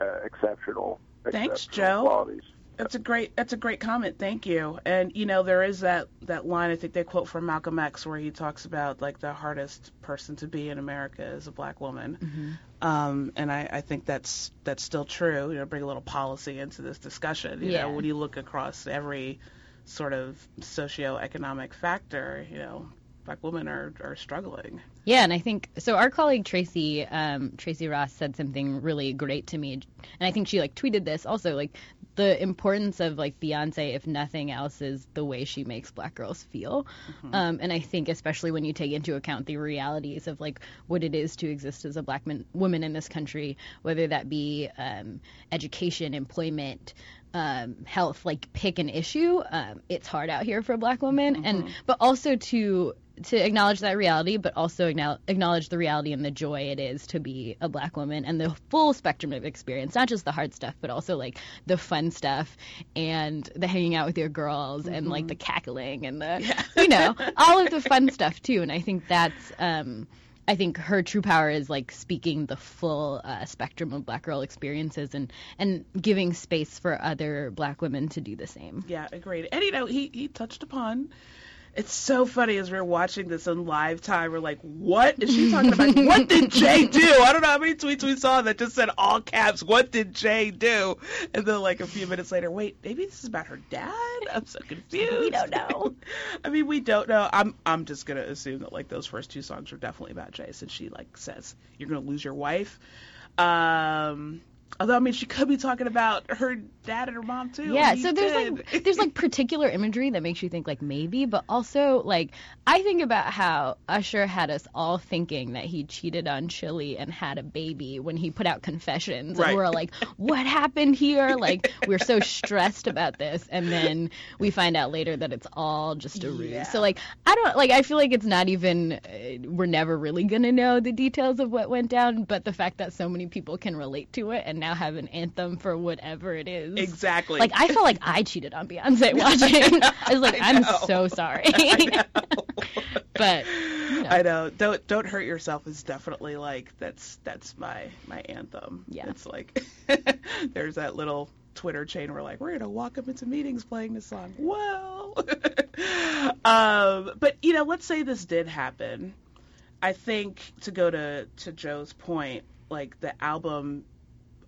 uh, exceptional Thanks, exceptional Joe. qualities. That's a great that's a great comment. Thank you. And you know there is that that line I think they quote from Malcolm X where he talks about like the hardest person to be in America is a black woman. Um, and I, I think that's that's still true. You know, bring a little policy into this discussion. You Yeah. know, when you look across every sort of socioeconomic factor, you know, black women are are struggling. Yeah, and I think so. Our colleague Tracy um, Tracy Ross said something really great to me, and I think she like tweeted this also. Like the importance of like Beyonce, if nothing else, is the way she makes black girls feel. Mm-hmm. Um, and I think especially when you take into account the realities of like what it is to exist as a black man, woman in this country, whether that be um, education, employment. Um, health, like pick an issue. Um, it's hard out here for a Black women, and Mhm. but also to to acknowledge that reality, but also acknowledge the reality and the joy it is to be a black woman and the full spectrum of experience, not just the hard stuff, but also like the fun stuff and the hanging out with your girls and like the cackling and the, you know, all of the fun stuff too. And I think that's, um, I think her true power is like speaking the full uh, spectrum of black girl experiences and and giving space for other black women to do the same. Yeah, agreed. And you know, he he touched upon. It's so funny as we are watching this in live time. We're like, "What is she talking about? what did Jay do?" I don't know how many tweets we saw that just said all caps, "What did Jay do?" And then like a few minutes later, wait, maybe this is about her dad. I'm so confused. We don't know. I mean, we don't know. I'm I'm just gonna assume that like those first two songs are definitely about Jay, since she like says you're gonna lose your wife. Um, although I mean, she could be talking about her dad and her mom too. Yeah, so there's did. like there's like particular imagery that makes you think like maybe, but also like I think about how Usher had us all thinking that he cheated on Chilli and had a baby when he put out Confessions, Right. and we're like, what happened here? Like we're so stressed about this, and then we find out later that it's all just a ruse. Yeah. So like I don't like I feel like it's not even uh, we're never really gonna know the details of what went down, but the fact that so many people can relate to it and now have an anthem for whatever it is. Exactly. Like I felt like I cheated on Beyonce watching. I was like, I I'm so sorry. but I know. Don't don't hurt yourself is definitely like that's that's my my anthem. Yeah. It's like there's that little Twitter chain where like we're gonna walk up into meetings playing this song. Well, um, but you know, let's say this did happen. I think to go to to Joe's point, like the album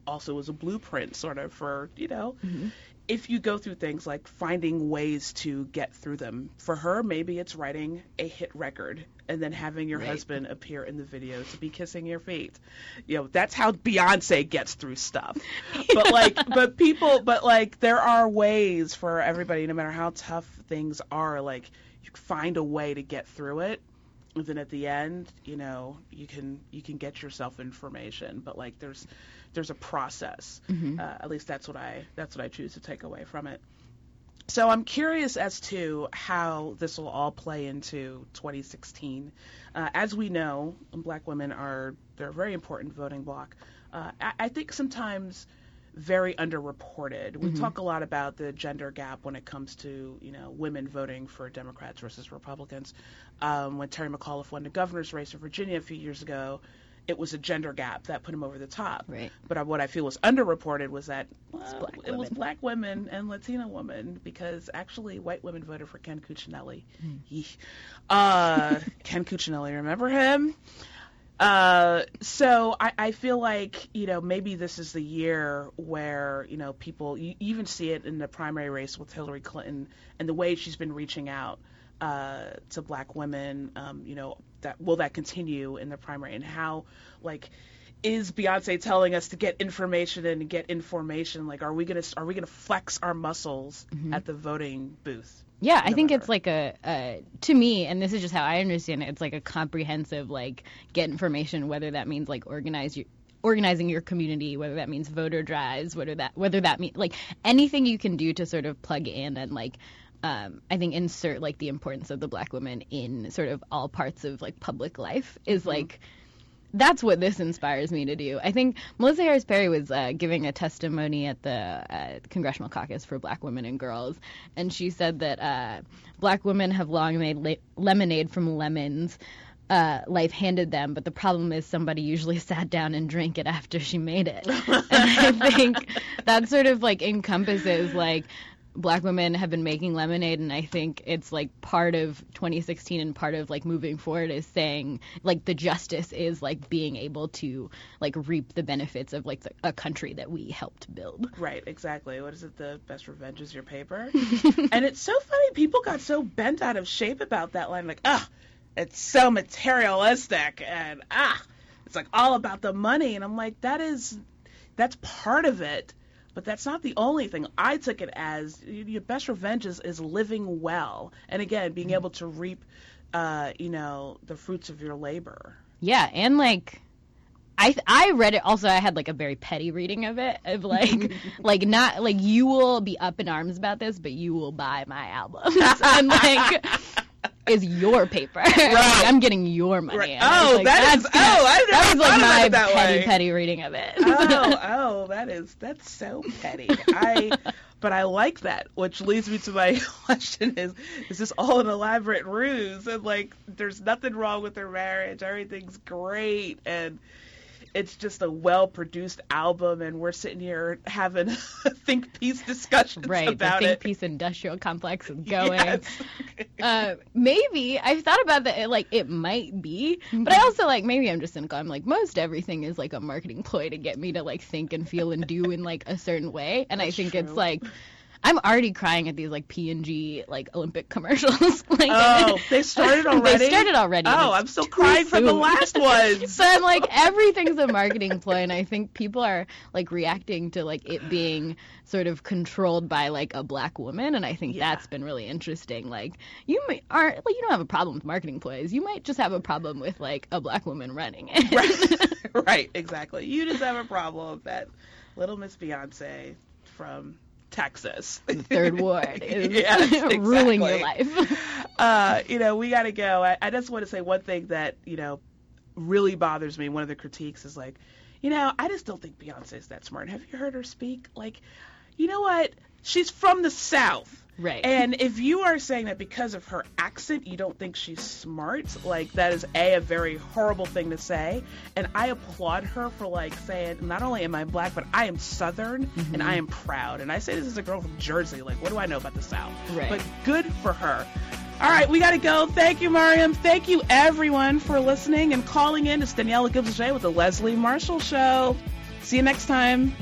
also was a blueprint sort of for you know mm-hmm. if you go through things like finding ways to get through them. For her, maybe it's writing a hit record and then having your Right. husband appear in the video to be kissing your feet. You know, that's how Beyonce gets through stuff. But like but people but like there are ways for everybody no matter how tough things are like you find a way to get through it. And then at the end, you know, you can you can get yourself information, but like there's there's a process. Mhm. Uh, at least that's what I that's what I choose to take away from it. So I'm curious as to how this will all play into 2016. Uh, as we know, black women are they're a very important voting bloc. Uh, I, I think sometimes very underreported. We Mhm. talk a lot about the gender gap when it comes to you know women voting for Democrats versus Republicans. Um, when Terry McAuliffe won the governor's race in Virginia a few years ago, it was a gender gap that put him over the top. Right. But what I feel was underreported was that well, it was black women and Latina women because actually white women voted for Ken Cuccinelli. Hmm. Uh, Ken Cuccinelli, remember him? Uh, so I, I feel like you know maybe this is the year where you know people you even see it in the primary race with Hillary Clinton and the way she's been reaching out uh, to black women. Um, you know that will that continue in the primary and how like is Beyonce telling us to get information and get information? Like, are we gonna are we gonna flex our muscles Mhm. at the voting booth? Yeah, I think it's like a, a to me, and this is just how I understand it. It's like a comprehensive like get information, whether that means like organize your organizing your community, whether that means voter drives, whether that whether that mean like anything you can do to sort of plug in and like um, I think insert like the importance of the black woman in sort of all parts of like public life is like that's what this inspires me to do. I think Melissa Harris Perry was uh, giving a testimony at the uh, Congressional Caucus for Black Women and Girls, and she said that uh, black women have long made le- lemonade from lemons. Uh, life handed them, but the problem is somebody usually sat down and drank it after she made it. and I think that sort of like encompasses like black women have been making lemonade and i think it's like part of 2016 and part of like moving forward is saying like the justice is like being able to like reap the benefits of like the, a country that we helped build Right, exactly. What is it? The best revenge is your paper. and it's so funny. People got so bent out of shape about that line. Like, ah, it's so materialistic and ah, it's like all about the money. And I'm like, that is, that's part of it. But that's not the only thing. I took it as your best revenge is, is living well, and again, being able to reap, uh, you know, the fruits of your labor. Yeah, and like I I read it also I had like a very petty reading of it of like like not like you will be up in arms about this but you will buy my albums and like is your paper. Like, I'm getting your money. Right. And I was Oh, like, that is- that's oh, I never that was like my that petty way. petty reading of it. oh, oh, that is that's so petty. I but I like that, which leads me to my question is is this all an elaborate ruse? And like there's nothing wrong with their marriage. Everything's great and it's just a well produced album and we're sitting here having a think piece discussions right, the think it. piece industrial complex is going. Yes. uh, maybe I've thought about that. Like it might be, but I also like maybe I'm just cynical. I'm like most everything is like a marketing ploy to get me to like think and feel and do in like a certain way, and I think it's like. I'm already crying at these like P and G like Olympic commercials. like, Oh, they started already? they started already. Oh, I'm still crying from the last ones. so I'm like, everything's a marketing ploy, and I think people are like reacting to like it being sort of controlled by like a black woman, and I think that's been really interesting. Like, you may, aren't like you don't have a problem with marketing ploys. You might just have a problem with like a black woman running it. right. right, exactly. You just have a problem that little Miss Beyonce from Texas, the third ward is Yes, ruling your life. uh, you know, we got to go. I, I just want to say one thing that you know really bothers me. One of the critiques is like, you know, I just don't think Beyonce is that smart. Have you heard her speak? Like, you know what? She's from the South. Right. And if you are saying that because of her accent, you don't think she's smart, like that is a a very horrible thing to say. And I applaud her for like saying, not only am I black, but I am Southern and I mm-hmm. am proud. And I say this as a girl from Jersey. Like, what do I know about the South? Right. But good for her. All right, we got to go. Thank you, Maryam. Thank you, everyone, for listening and calling in. It's Daniella Gibbs with the Leslie Marshall Show. See you next time.